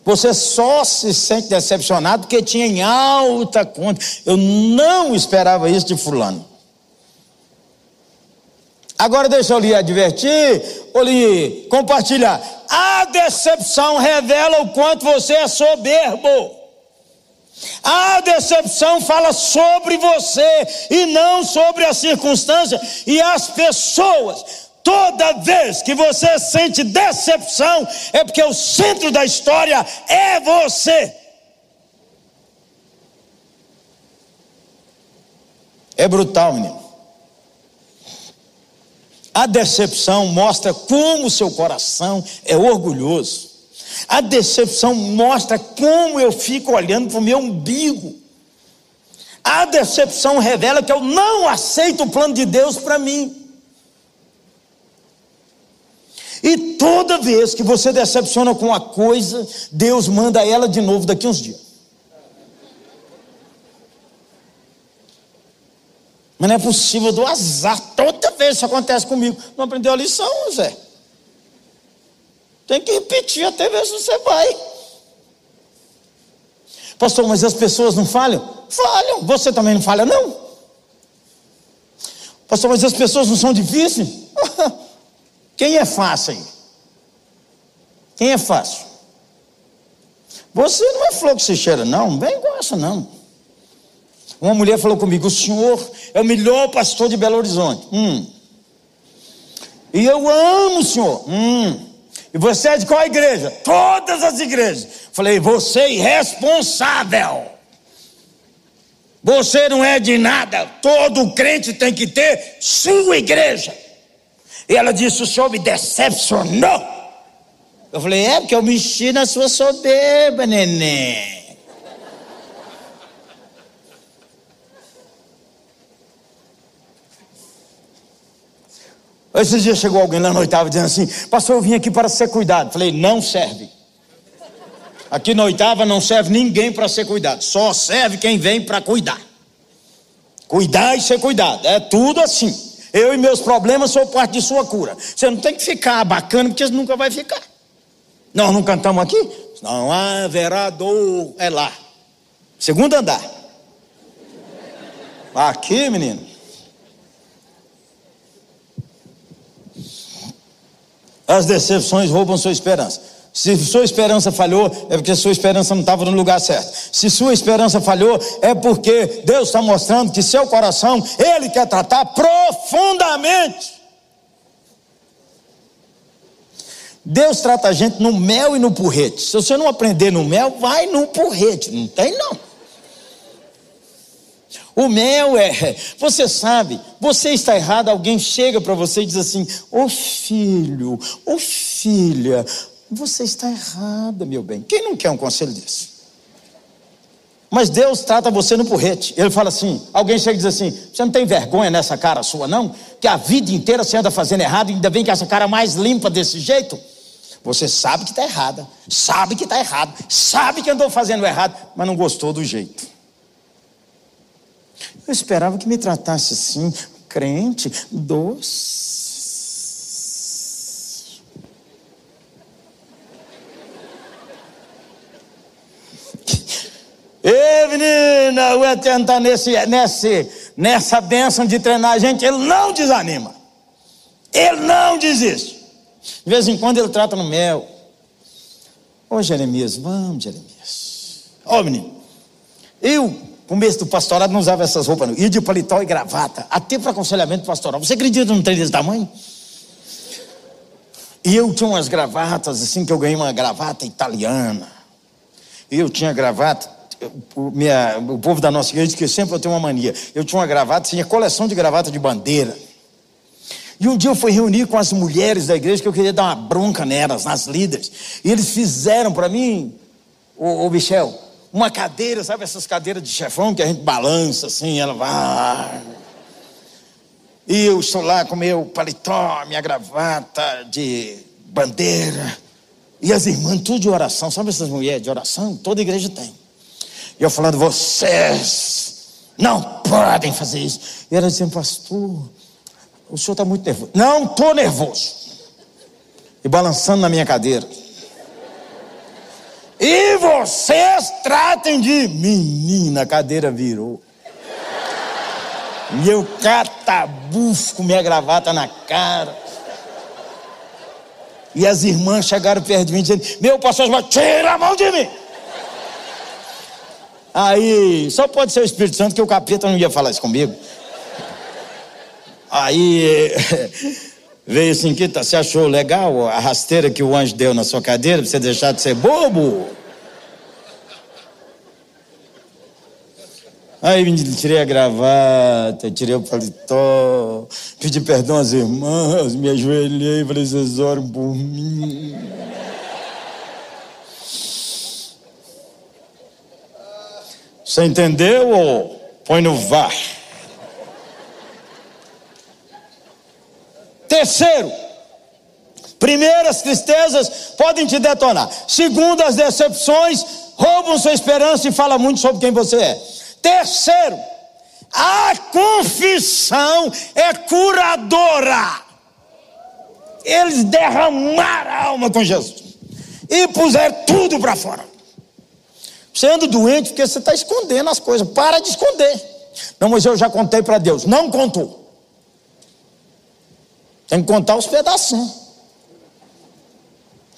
Você só se sente decepcionado porque tinha em alta conta. Eu não esperava isso de fulano. Agora deixa eu lhe advertir, ou lhe compartilhar. A decepção revela o quanto você é soberbo. A decepção fala sobre você e não sobre a circunstância e as pessoas. Toda vez que você sente decepção, é porque o centro da história é você. É brutal, menino. A decepção mostra como seu coração é orgulhoso. A decepção mostra como eu fico olhando para o meu umbigo. A decepção revela que eu não aceito o plano de Deus para mim. E toda vez que você decepciona com uma coisa, Deus manda ela de novo daqui uns dias. Mas não é possível do azar. Toda vez isso acontece comigo. Não aprendeu a lição, Zé? Tem que repetir até se você vai. Pastor, mas as pessoas não falham? Falham. Você também não falha, não? Pastor, mas as pessoas não são difíceis? Quem é fácil aí? Quem é fácil? Você não é flor que se cheira, não. Vem com não. Uma mulher falou comigo: o senhor é o melhor pastor de Belo Horizonte. Hum. E eu amo o senhor. Hum. E você é de qual igreja? Todas as igrejas. Falei, você é irresponsável. Você não é de nada. Todo crente tem que ter sua igreja. E ela disse: o senhor me decepcionou. Eu falei: é porque eu mexi na sua soberba, neném. Esses dias chegou alguém lá na oitava dizendo assim: Pastor, eu vim aqui para ser cuidado. Falei: Não serve. Aqui na oitava não serve ninguém para ser cuidado, só serve quem vem para cuidar. Cuidar e ser cuidado, é tudo assim. Eu e meus problemas sou parte de sua cura. Você não tem que ficar bacana, porque você nunca vai ficar. Nós não cantamos aqui? Não haverá dor, é lá. Segundo andar. Aqui, menino. As decepções roubam sua esperança. Se sua esperança falhou, é porque sua esperança não estava no lugar certo. Se sua esperança falhou, é porque Deus está mostrando que seu coração, Ele quer tratar profundamente. Deus trata a gente no mel e no porrete. Se você não aprender no mel, vai no porrete. Não tem, não. O mel é, você sabe, você está errado, alguém chega para você e diz assim: Ô oh filho, ô oh filha, você está errada, meu bem. Quem não quer um conselho desse? Mas Deus trata você no porrete. Ele fala assim: alguém chega e diz assim: você não tem vergonha nessa cara sua, não? Que a vida inteira você anda fazendo errado, e ainda bem que essa cara mais limpa desse jeito. Você sabe que está errada, sabe que está errado, sabe que andou fazendo errado, mas não gostou do jeito. Eu esperava que me tratasse assim, crente, doce. Ei, menina, o Eterno está nesse, nesse, nessa bênção de treinar a gente, ele não desanima. Ele não desiste. De vez em quando ele trata no mel. Ô Jeremias, vamos, Jeremias. Ô menino, eu, começo do pastorado, não usava essas roupas, não. Ia de paletó e gravata, até para aconselhamento pastoral. Você acredita num trem desse tamanho? E eu tinha umas gravatas, assim, que eu ganhei uma gravata italiana. Eu tinha gravata o, minha, o povo da nossa igreja diz que sempre eu tenho uma mania. Eu tinha uma gravata, tinha coleção de gravata de bandeira. E um dia eu fui reunir com as mulheres da igreja que eu queria dar uma bronca nelas, nas líderes. E eles fizeram para mim, o, o Michel, uma cadeira, sabe essas cadeiras de chefão que a gente balança assim, ela vai. E eu estou lá com meu paletó, minha gravata de bandeira. E as irmãs, tudo de oração. Sabe essas mulheres de oração? Toda igreja tem. E eu falando, vocês não podem fazer isso. E ela dizendo, pastor, o senhor está muito nervoso. Não estou nervoso. E balançando na minha cadeira. E vocês tratem de menina, a cadeira virou. E eu catabufo com minha gravata na cara. E as irmãs chegaram perto de mim dizendo: Meu pastor, tira a mão de mim. Aí, só pode ser o Espírito Santo que o capeta não ia falar isso comigo. Aí veio assim, que tá, você achou legal a rasteira que o anjo deu na sua cadeira para você deixar de ser bobo? Aí tirei a gravata, tirei o paletó, pedi perdão às irmãs, me ajoelhei falei, vocês oram por mim. Você entendeu ou põe no VAR? Terceiro, primeiro, as tristezas podem te detonar. Segundo, as decepções roubam sua esperança e fala muito sobre quem você é. Terceiro, a confissão é curadora. Eles derramaram a alma com Jesus e puseram tudo para fora. Você anda doente porque você está escondendo as coisas. Para de esconder. Não, mas eu já contei para Deus. Não contou. Tem que contar os pedacinhos.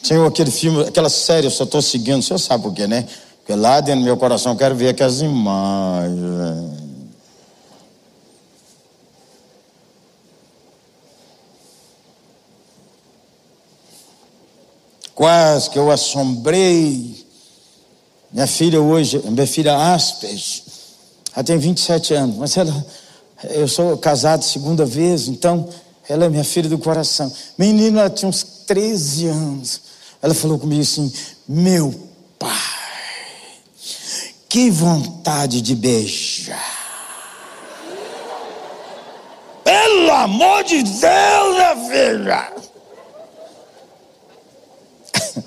Senhor, aquele filme, aquela série, eu só estou seguindo, o senhor sabe por quê, né? Porque lá dentro do meu coração eu quero ver aquelas imagens. Quase que eu assombrei minha filha hoje, minha filha Aspes, ela tem 27 anos, mas ela, eu sou casado segunda vez, então ela é minha filha do coração. Menina, ela tinha uns 13 anos. Ela falou comigo assim: Meu pai, que vontade de beijar. Pelo amor de Deus, minha filha.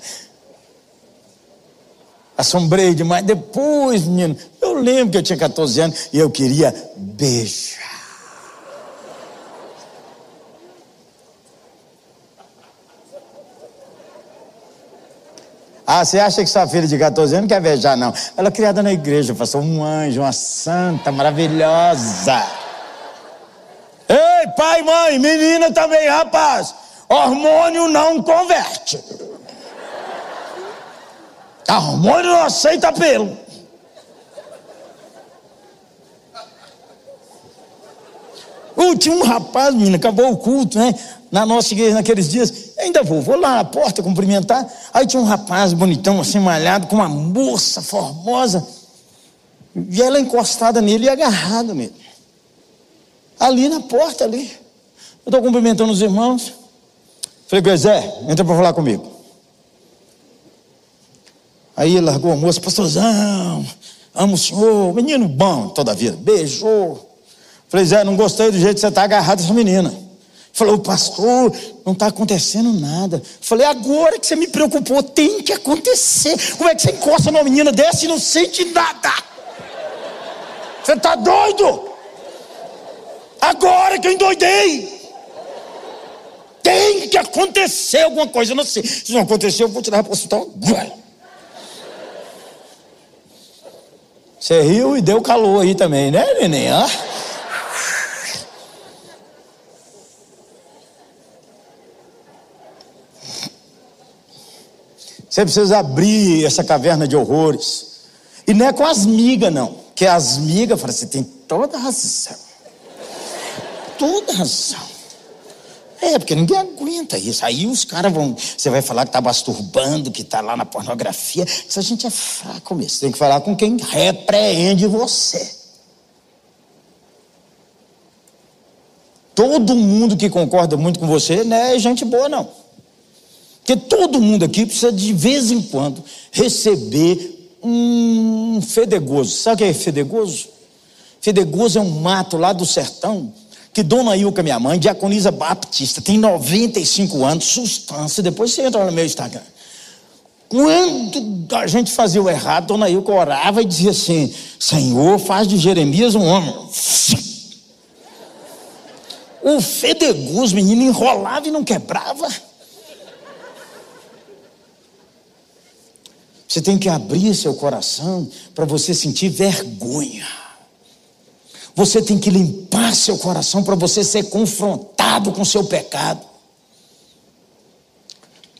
Assombrei demais. Depois, menino, eu lembro que eu tinha 14 anos e eu queria beijar. Ah, você acha que sua filha de 14 anos quer beijar, não? Ela é criada na igreja, passou um anjo, uma santa maravilhosa. Ei, pai, mãe, menina também, rapaz. Hormônio não converte. Hormônio não aceita pelo. Um rapaz, menina, acabou o culto, né? Na nossa igreja naqueles dias. Ainda vou, vou lá na porta cumprimentar. Aí tinha um rapaz bonitão, assim, malhado, com uma moça formosa. E ela encostada nele e agarrada nele. Ali na porta, ali. Eu estou cumprimentando os irmãos. Falei, Zé, entra para falar comigo. Aí largou a moça, pastorzão, amo o senhor, menino bom toda a vida, beijou. Falei, Zé, não gostei do jeito que você está agarrado essa menina. Falou, pastor, não está acontecendo nada. Falei, agora que você me preocupou, tem que acontecer. Como é que você encosta numa menina dessa e não sente nada? Você está doido? Agora que eu endoidei. Tem que acontecer alguma coisa. Eu não sei. Se não acontecer, eu vou te dar para o hospital agora. Você riu e deu calor aí também, né, neném? Ah? Você precisa abrir essa caverna de horrores. E não é com as migas, não. Que as migas, você tem toda razão. Toda razão. É, porque ninguém aguenta isso. Aí os caras vão. Você vai falar que está masturbando, que está lá na pornografia. A gente é fraco mesmo. Você tem que falar com quem repreende você. Todo mundo que concorda muito com você não é gente boa, não. Porque todo mundo aqui precisa de vez em quando receber um fedegoso. Sabe o que é fedegoso? Fedegoso é um mato lá do sertão que Dona Ilka, minha mãe, diaconisa Baptista, tem 95 anos, substância. Depois você entra no meu Instagram. Quando a gente fazia o errado, Dona Ilka orava e dizia assim: Senhor, faz de Jeremias um homem. O fedegoso, menino, enrolava e não quebrava. Você tem que abrir seu coração para você sentir vergonha. Você tem que limpar seu coração para você ser confrontado com seu pecado.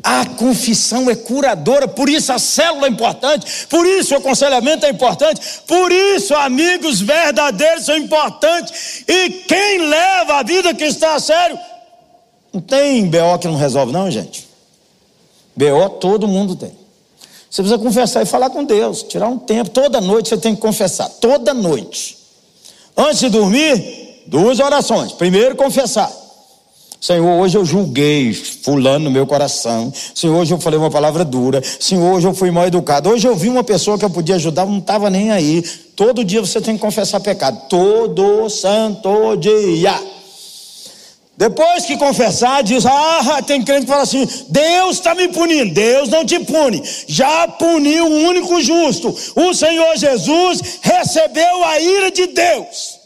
A confissão é curadora, por isso a célula é importante, por isso o aconselhamento é importante, por isso amigos verdadeiros são importantes. E quem leva a vida que está a sério, não tem BO que não resolve, não, gente. BO todo mundo tem. Você precisa confessar e falar com Deus, tirar um tempo. Toda noite você tem que confessar, toda noite. Antes de dormir, duas orações. Primeiro, confessar. Senhor, hoje eu julguei fulano no meu coração. Senhor, hoje eu falei uma palavra dura. Senhor, hoje eu fui mal educado. Hoje eu vi uma pessoa que eu podia ajudar, não estava nem aí. Todo dia você tem que confessar pecado. Todo santo dia. Depois que confessar, diz: Ah, tem crente que fala assim: Deus está me punindo. Deus não te pune. Já puniu o único justo. O Senhor Jesus recebeu a ira de Deus.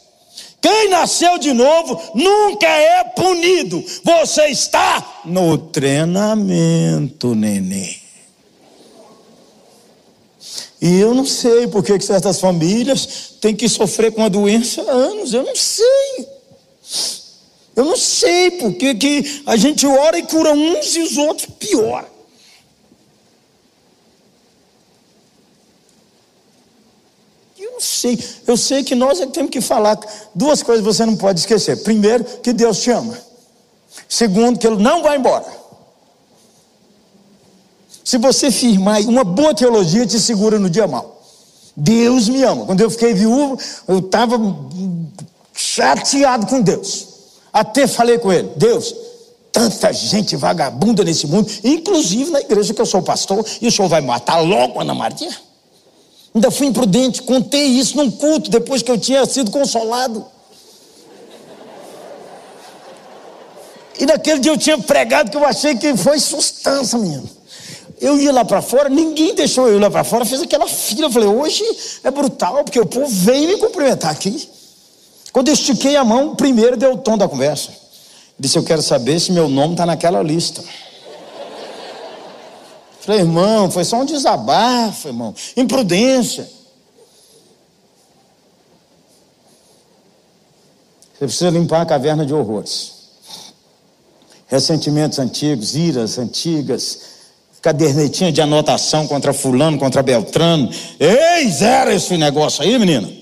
Quem nasceu de novo nunca é punido. Você está no treinamento, neném. E eu não sei por que certas famílias têm que sofrer com a doença há anos. Eu não sei. Eu não sei porque que a gente ora e cura uns e os outros pior. Eu não sei. Eu sei que nós é que temos que falar. Duas coisas você não pode esquecer. Primeiro, que Deus te ama. Segundo, que Ele não vai embora. Se você firmar uma boa teologia, te segura no dia mal. Deus me ama. Quando eu fiquei viúvo, eu estava chateado com Deus. Até falei com ele: Deus, tanta gente vagabunda nesse mundo, inclusive na igreja que eu sou pastor, e o senhor vai matar logo Ana Maria? Ainda fui imprudente, contei isso num culto depois que eu tinha sido consolado. E naquele dia eu tinha pregado que eu achei que foi sustância, menino. Eu ia lá para fora, ninguém deixou eu ir lá para fora, fez aquela fila. Eu falei, hoje é brutal, porque o povo veio me cumprimentar aqui. Quando eu estiquei a mão, primeiro deu o tom da conversa. Disse, eu quero saber se meu nome está naquela lista. Falei, irmão, foi só um desabafo, irmão. Imprudência. Você precisa limpar a caverna de horrores. Ressentimentos antigos, iras antigas, cadernetinha de anotação contra fulano, contra Beltrano. Ei, zero esse negócio aí, menina.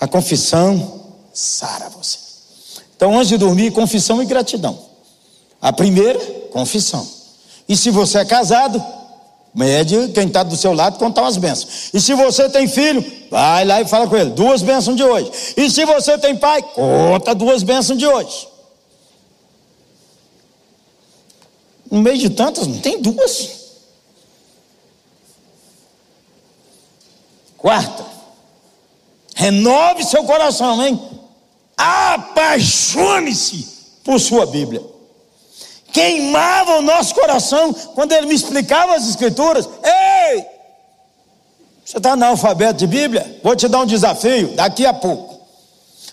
A confissão sara você. Então, antes de dormir, confissão e gratidão. A primeira, confissão. E se você é casado, mede quem está do seu lado contar umas bênçãos. E se você tem filho, vai lá e fala com ele, duas bênçãos de hoje. E se você tem pai, conta duas bênçãos de hoje. No meio de tantas, não tem duas. Quarta, renove seu coração, hein? Apaixone-se por sua Bíblia. Queimava o nosso coração quando ele me explicava as Escrituras. Ei! Você está analfabeto de Bíblia? Vou te dar um desafio daqui a pouco.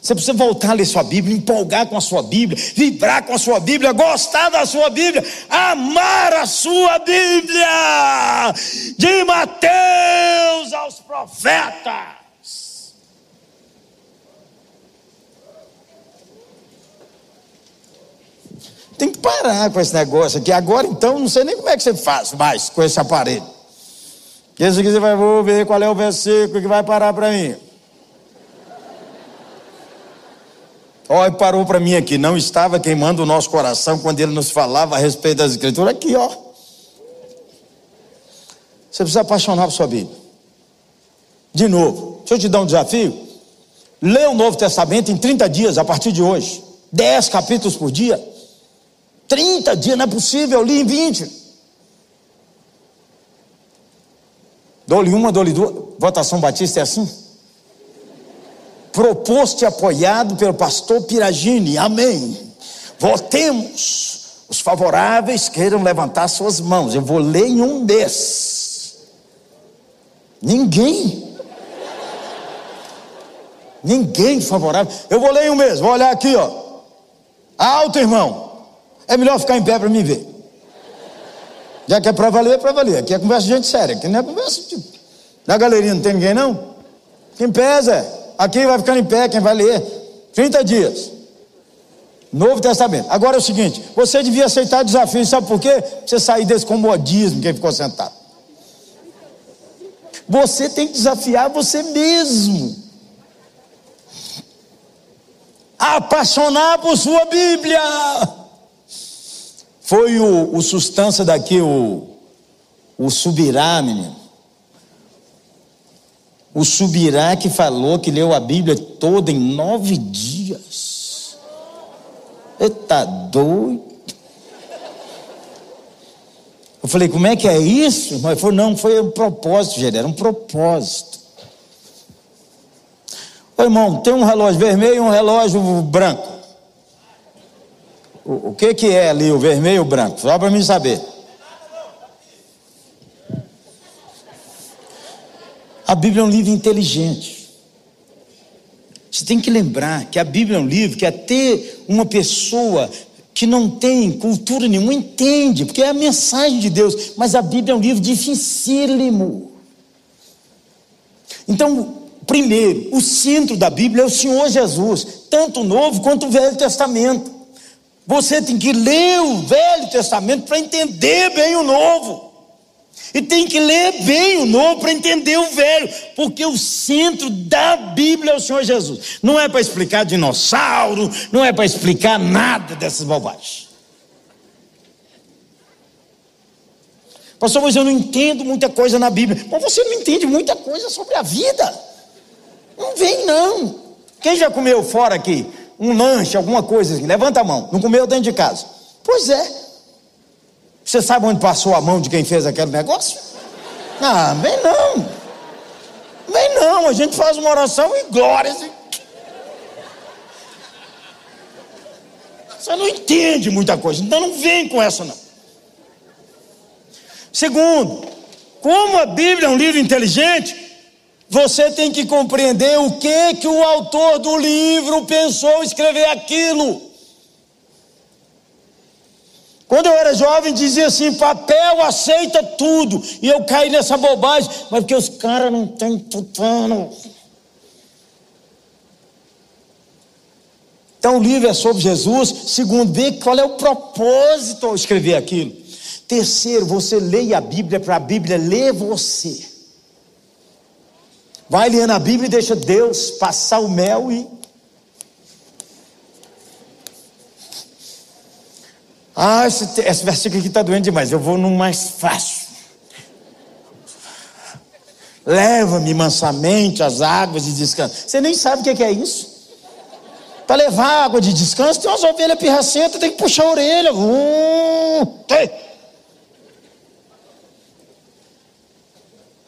Você precisa voltar a ler sua Bíblia, empolgar com a sua Bíblia, vibrar com a sua Bíblia, gostar da sua Bíblia, amar a sua Bíblia. De Mateus aos profetas. Tem que parar com esse negócio aqui. Agora, então, não sei nem como é que você faz mais com esse aparelho. Porque se você vai, vou ver qual é o versículo que vai parar para mim. E parou para mim aqui, não estava queimando o nosso coração quando ele nos falava a respeito das escrituras. Aqui, ó. Você precisa apaixonar por sua Bíblia. De novo, deixa eu te dar um desafio. Lê o Novo Testamento em 30 dias, a partir de hoje. 10 capítulos por dia. 30 dias, não é possível, eu li em 20. Dou-lhe uma, dou-lhe duas. Votação Batista é assim? proposto e apoiado pelo pastor Piragini. Amém. Votemos. Os favoráveis queiram levantar suas mãos. Eu vou ler em um mês. Ninguém. Ninguém favorável. Eu vou ler em um mês. Vou olhar aqui, ó. Alto, irmão. É melhor ficar em pé para me ver. Já que é para valer, é para valer. Aqui é conversa de gente séria. Aqui não é conversa tipo. Na galeria não tem ninguém, não? Quem pesa? Aqui vai ficar em pé quem vai ler. 30 dias. Novo Testamento. Agora é o seguinte: você devia aceitar o desafio, sabe por quê? Você sair desse comodismo que ficou sentado. Você tem que desafiar você mesmo. Apaixonar por sua Bíblia. Foi o, o sustância daqui, o, o subirá, menino. O Subirá que falou que leu a Bíblia toda em nove dias. Está doido? Eu falei, como é que é isso? Mas falou, não, foi um propósito, gente, era um propósito. Ô irmão, tem um relógio vermelho e um relógio branco. O, o que, que é ali, o vermelho e o branco? Só para mim saber. A Bíblia é um livro inteligente. Você tem que lembrar que a Bíblia é um livro que até uma pessoa que não tem cultura nenhuma entende, porque é a mensagem de Deus, mas a Bíblia é um livro dificílimo. Então, primeiro, o centro da Bíblia é o Senhor Jesus, tanto o Novo quanto o Velho Testamento. Você tem que ler o Velho Testamento para entender bem o Novo. E tem que ler bem o novo para entender o velho, porque o centro da Bíblia é o Senhor Jesus. Não é para explicar dinossauro, não é para explicar nada dessas bobagens. Pastor, mas eu não entendo muita coisa na Bíblia. Mas você não entende muita coisa sobre a vida. Não vem, não. Quem já comeu fora aqui? Um lanche, alguma coisa assim? Levanta a mão. Não comeu dentro de casa? Pois é. Você sabe onde passou a mão de quem fez aquele negócio? Ah, bem não. Bem não, a gente faz uma oração e glórias. Você não entende muita coisa, então não vem com essa não. Segundo, como a Bíblia é um livro inteligente, você tem que compreender o que que o autor do livro pensou escrever aquilo. Quando eu era jovem, dizia assim: papel aceita tudo. E eu caí nessa bobagem, mas porque os caras não têm tutano. Então o livro é sobre Jesus. Segundo, qual é o propósito ao escrever aquilo. Terceiro, você leia a Bíblia para a Bíblia ler você. Vai lendo a Bíblia e deixa Deus passar o mel e. Ah, esse, esse versículo aqui está doendo demais. Eu vou no mais fácil. Leva-me mansamente às águas de descanso. Você nem sabe o que é isso. Para levar água de descanso, tem umas ovelhas pirracentas, tem que puxar a orelha. Uh,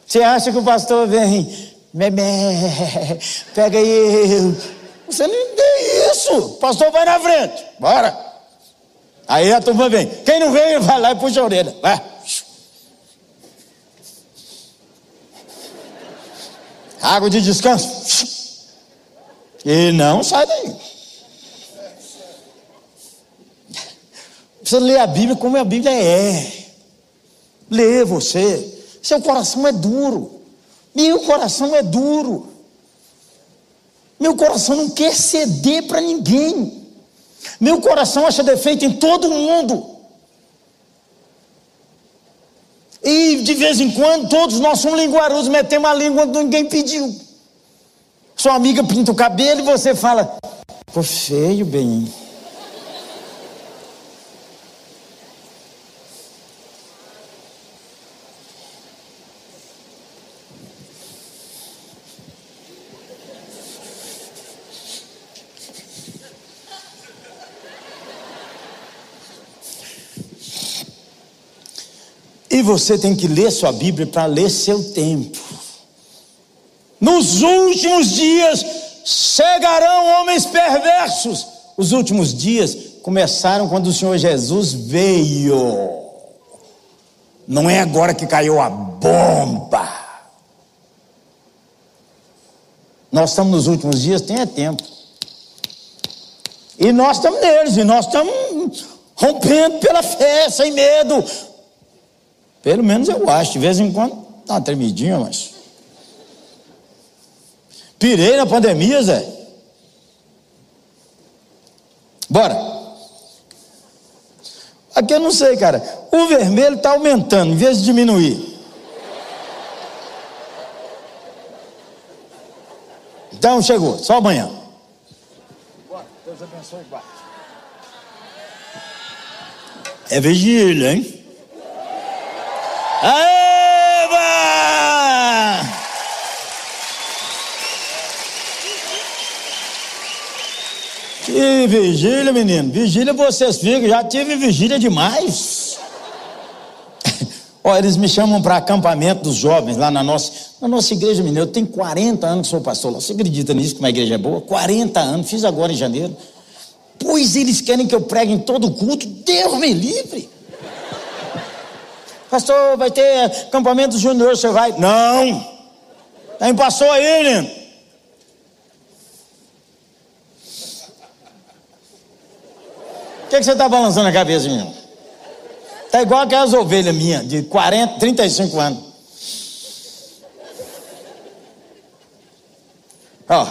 Você acha que o pastor vem Memé, pega eu. Você não tem isso. Pastor vai na frente. Bora. Aí a turma vem. Quem não vem, vai lá e puxa a orelha. Vai. Água de descanso. E não sai daí. Precisa ler a Bíblia como a Bíblia é. Lê você. Seu coração é duro. Meu coração é duro. Meu coração não quer ceder para ninguém. Meu coração acha defeito em todo mundo. E de vez em quando todos nós somos linguarudos, metemos a língua onde ninguém pediu. Sua amiga pinta o cabelo e você fala: Ficou feio, bem. E você tem que ler sua Bíblia para ler seu tempo. Nos últimos dias chegarão homens perversos. Os últimos dias começaram quando o Senhor Jesus veio. Não é agora que caiu a bomba. Nós estamos nos últimos dias, tem tempo. E nós estamos neles, e nós estamos rompendo pela fé, sem medo, pelo menos eu acho, de vez em quando dá uma tremidinha, mas. Pirei na pandemia, Zé. Bora. Aqui eu não sei, cara. O vermelho está aumentando em vez de diminuir. Então chegou, só amanhã. Bora, Deus abençoe, É vigília, hein? Eva! Que vigília, menino. Vigília vocês ficam. Já tive vigília demais. Olha, eles me chamam para acampamento dos jovens lá na nossa, na nossa igreja, menino. Eu tenho 40 anos que sou pastor lá. Você acredita nisso, que uma igreja é boa? 40 anos, fiz agora em janeiro. Pois eles querem que eu pregue em todo culto. Deus me livre. Pastor, vai ter acampamento júnior, você vai? Não. Tem pastor aí, menino. O que, que você está balançando a cabeça, menino? Está igual aquelas ovelhas minhas, de 40, 35 anos. Ó,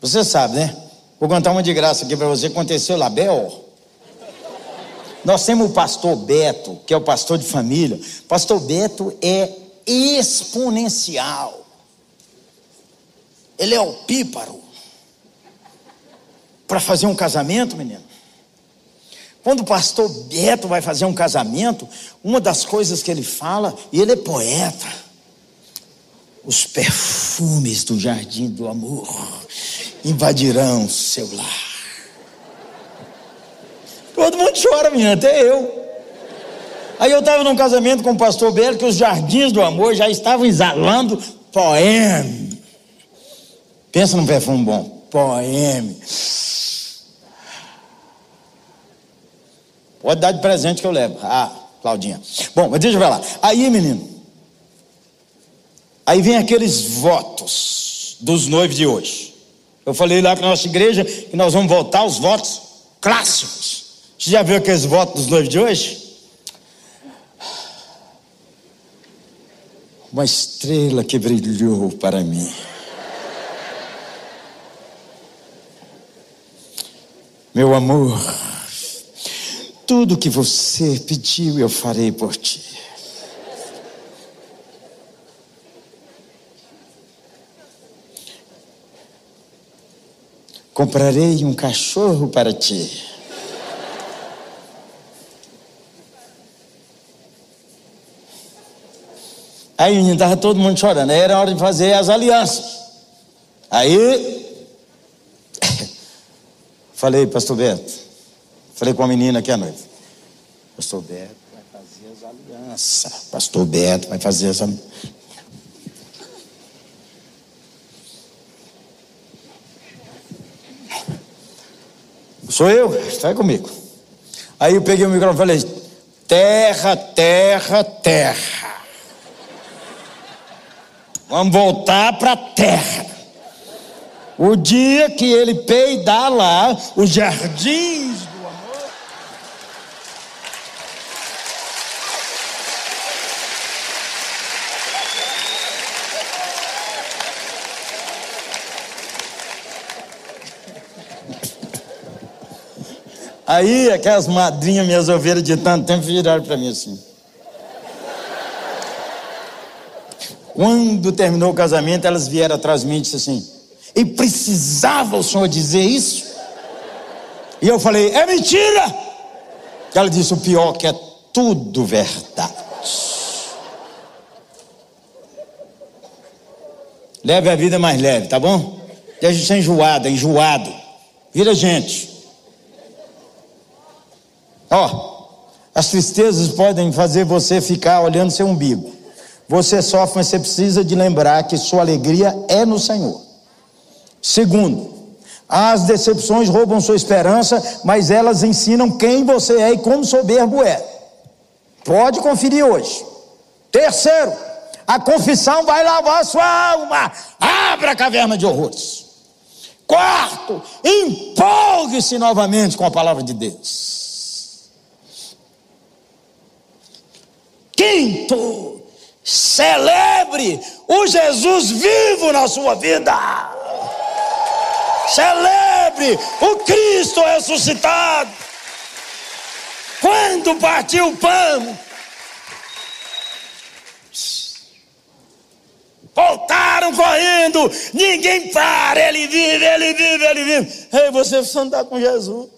você sabe, né? Vou contar uma de graça aqui para você. Aconteceu lá, Bel. Nós temos o pastor Beto, que é o pastor de família. Pastor Beto é exponencial. Ele é o píparo. Para fazer um casamento, menino. Quando o pastor Beto vai fazer um casamento, uma das coisas que ele fala, e ele é poeta, os perfumes do jardim do amor invadirão seu lar. Todo mundo chora, menina, até eu. Aí eu estava num casamento com o pastor Belo, que os jardins do amor já estavam exalando poema. Pensa num perfume bom. Poema. Pode dar de presente que eu levo. Ah, Claudinha. Bom, mas deixa eu ver lá. Aí, menino. Aí vem aqueles votos dos noivos de hoje. Eu falei lá para nossa igreja que nós vamos voltar aos votos clássicos. Você já viu aqueles votos dos noivos de hoje? Uma estrela que brilhou para mim. Meu amor, tudo que você pediu eu farei por ti. Comprarei um cachorro para ti. Aí estava todo mundo chorando. Aí era hora de fazer as alianças. Aí falei, pastor Beto, falei com a menina aqui à noite. Pastor Beto vai fazer as alianças. Pastor Beto vai fazer as alianças. Sou eu, vai comigo. Aí eu peguei o microfone e falei: terra, terra, terra. Vamos voltar para a terra. O dia que ele peidar lá, os jardins do amor. Aí aquelas madrinhas, minhas ovelhas de tanto tempo viraram para mim assim. Quando terminou o casamento, elas vieram atrás de mim e disseram assim: E precisava o senhor dizer isso? E eu falei: É mentira! Ela disse: O pior que é tudo verdade. Leve a vida mais leve, tá bom? Deixa de ser enjoada, enjoado. Vira gente. Ó, as tristezas podem fazer você ficar olhando seu umbigo. Você sofre, mas você precisa de lembrar que sua alegria é no Senhor. Segundo, as decepções roubam sua esperança, mas elas ensinam quem você é e como soberbo é. Pode conferir hoje. Terceiro, a confissão vai lavar sua alma. Abra a caverna de horrores. Quarto, empolgue-se novamente com a palavra de Deus. Quinto, celebre o Jesus vivo na sua vida. Celebre o Cristo ressuscitado. Quando partiu o pão, voltaram correndo, ninguém para, ele vive, ele vive, ele vive. Ei, você precisa andar com Jesus,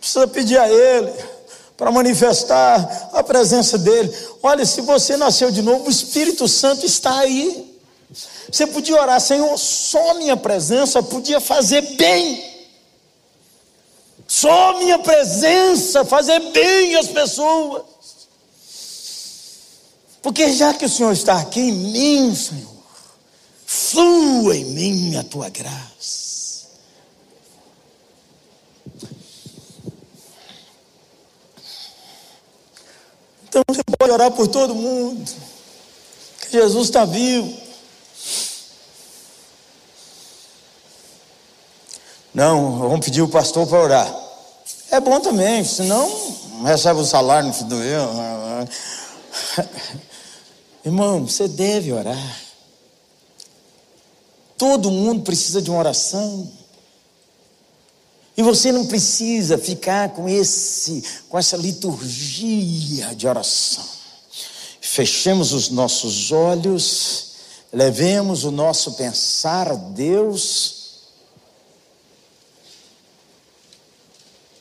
precisa pedir a Ele para manifestar a presença dele. Olha, se você nasceu de novo, o Espírito Santo está aí. Você podia orar, Senhor, só minha presença podia fazer bem. Só minha presença fazer bem às pessoas. Porque já que o Senhor está aqui em mim, Senhor, flua em mim a tua graça. Então você pode orar por todo mundo. Que Jesus está vivo. Não, vamos pedir o pastor para orar. É bom também, senão recebe o salário no fim do ano. Irmão, você deve orar. Todo mundo precisa de uma oração. E você não precisa ficar com esse com essa liturgia de oração. Fechemos os nossos olhos, levemos o nosso pensar a Deus.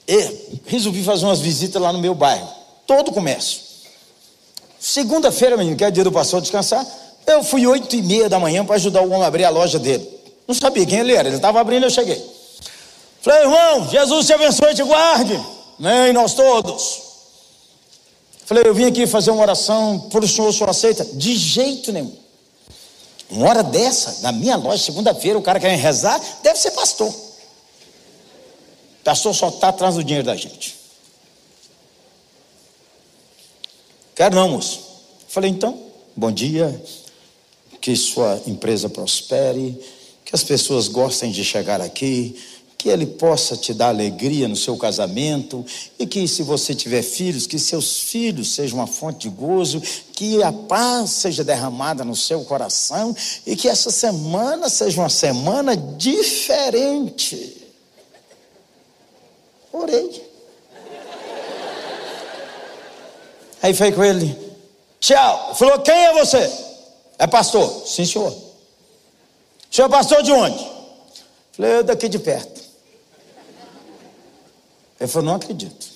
E resolvi fazer umas visitas lá no meu bairro, todo comércio. Segunda-feira, menino, que é dia do pastor descansar, eu fui oito e meia da manhã para ajudar o homem a abrir a loja dele. Não sabia quem ele era, ele estava abrindo, eu cheguei. Falei, irmão, Jesus te abençoe e te guarde. Amém, nós todos. Falei, eu vim aqui fazer uma oração por o senhor, o senhor aceita? De jeito nenhum. Uma hora dessa, na minha loja, segunda-feira, o cara quer rezar, deve ser pastor. Pastor só está atrás do dinheiro da gente. Quero não, moço. Falei, então, bom dia, que sua empresa prospere, que as pessoas gostem de chegar aqui, que ele possa te dar alegria no seu casamento e que se você tiver filhos, que seus filhos sejam uma fonte de gozo, que a paz seja derramada no seu coração e que essa semana seja uma semana diferente. Orei. Aí foi com ele, tchau. Falou: quem é você? É pastor. Sim, senhor. O senhor é pastor de onde? Falei, eu daqui de perto. Ele falou, não acredito.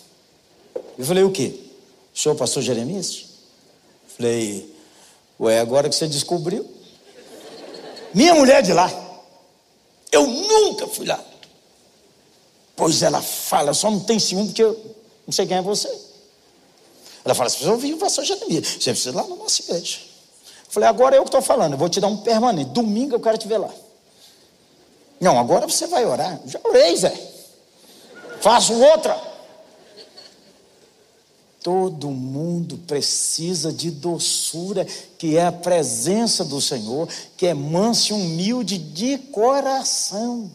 Eu falei, o quê? O senhor pastor Jeremias? Falei, ué, agora que você descobriu. Minha mulher de lá. Eu nunca fui lá. Pois ela fala, só não tem ciúme porque eu não sei quem é você. Ela fala, você ouviu o pastor Jeremias. Você precisa ir lá na nossa igreja. Eu falei, agora eu que estou falando, eu vou te dar um permanente. Domingo eu quero te ver lá. Não, agora você vai orar. Já orei, Zé faço outra. Todo mundo precisa de doçura, que é a presença do Senhor, que é manso e humilde de coração.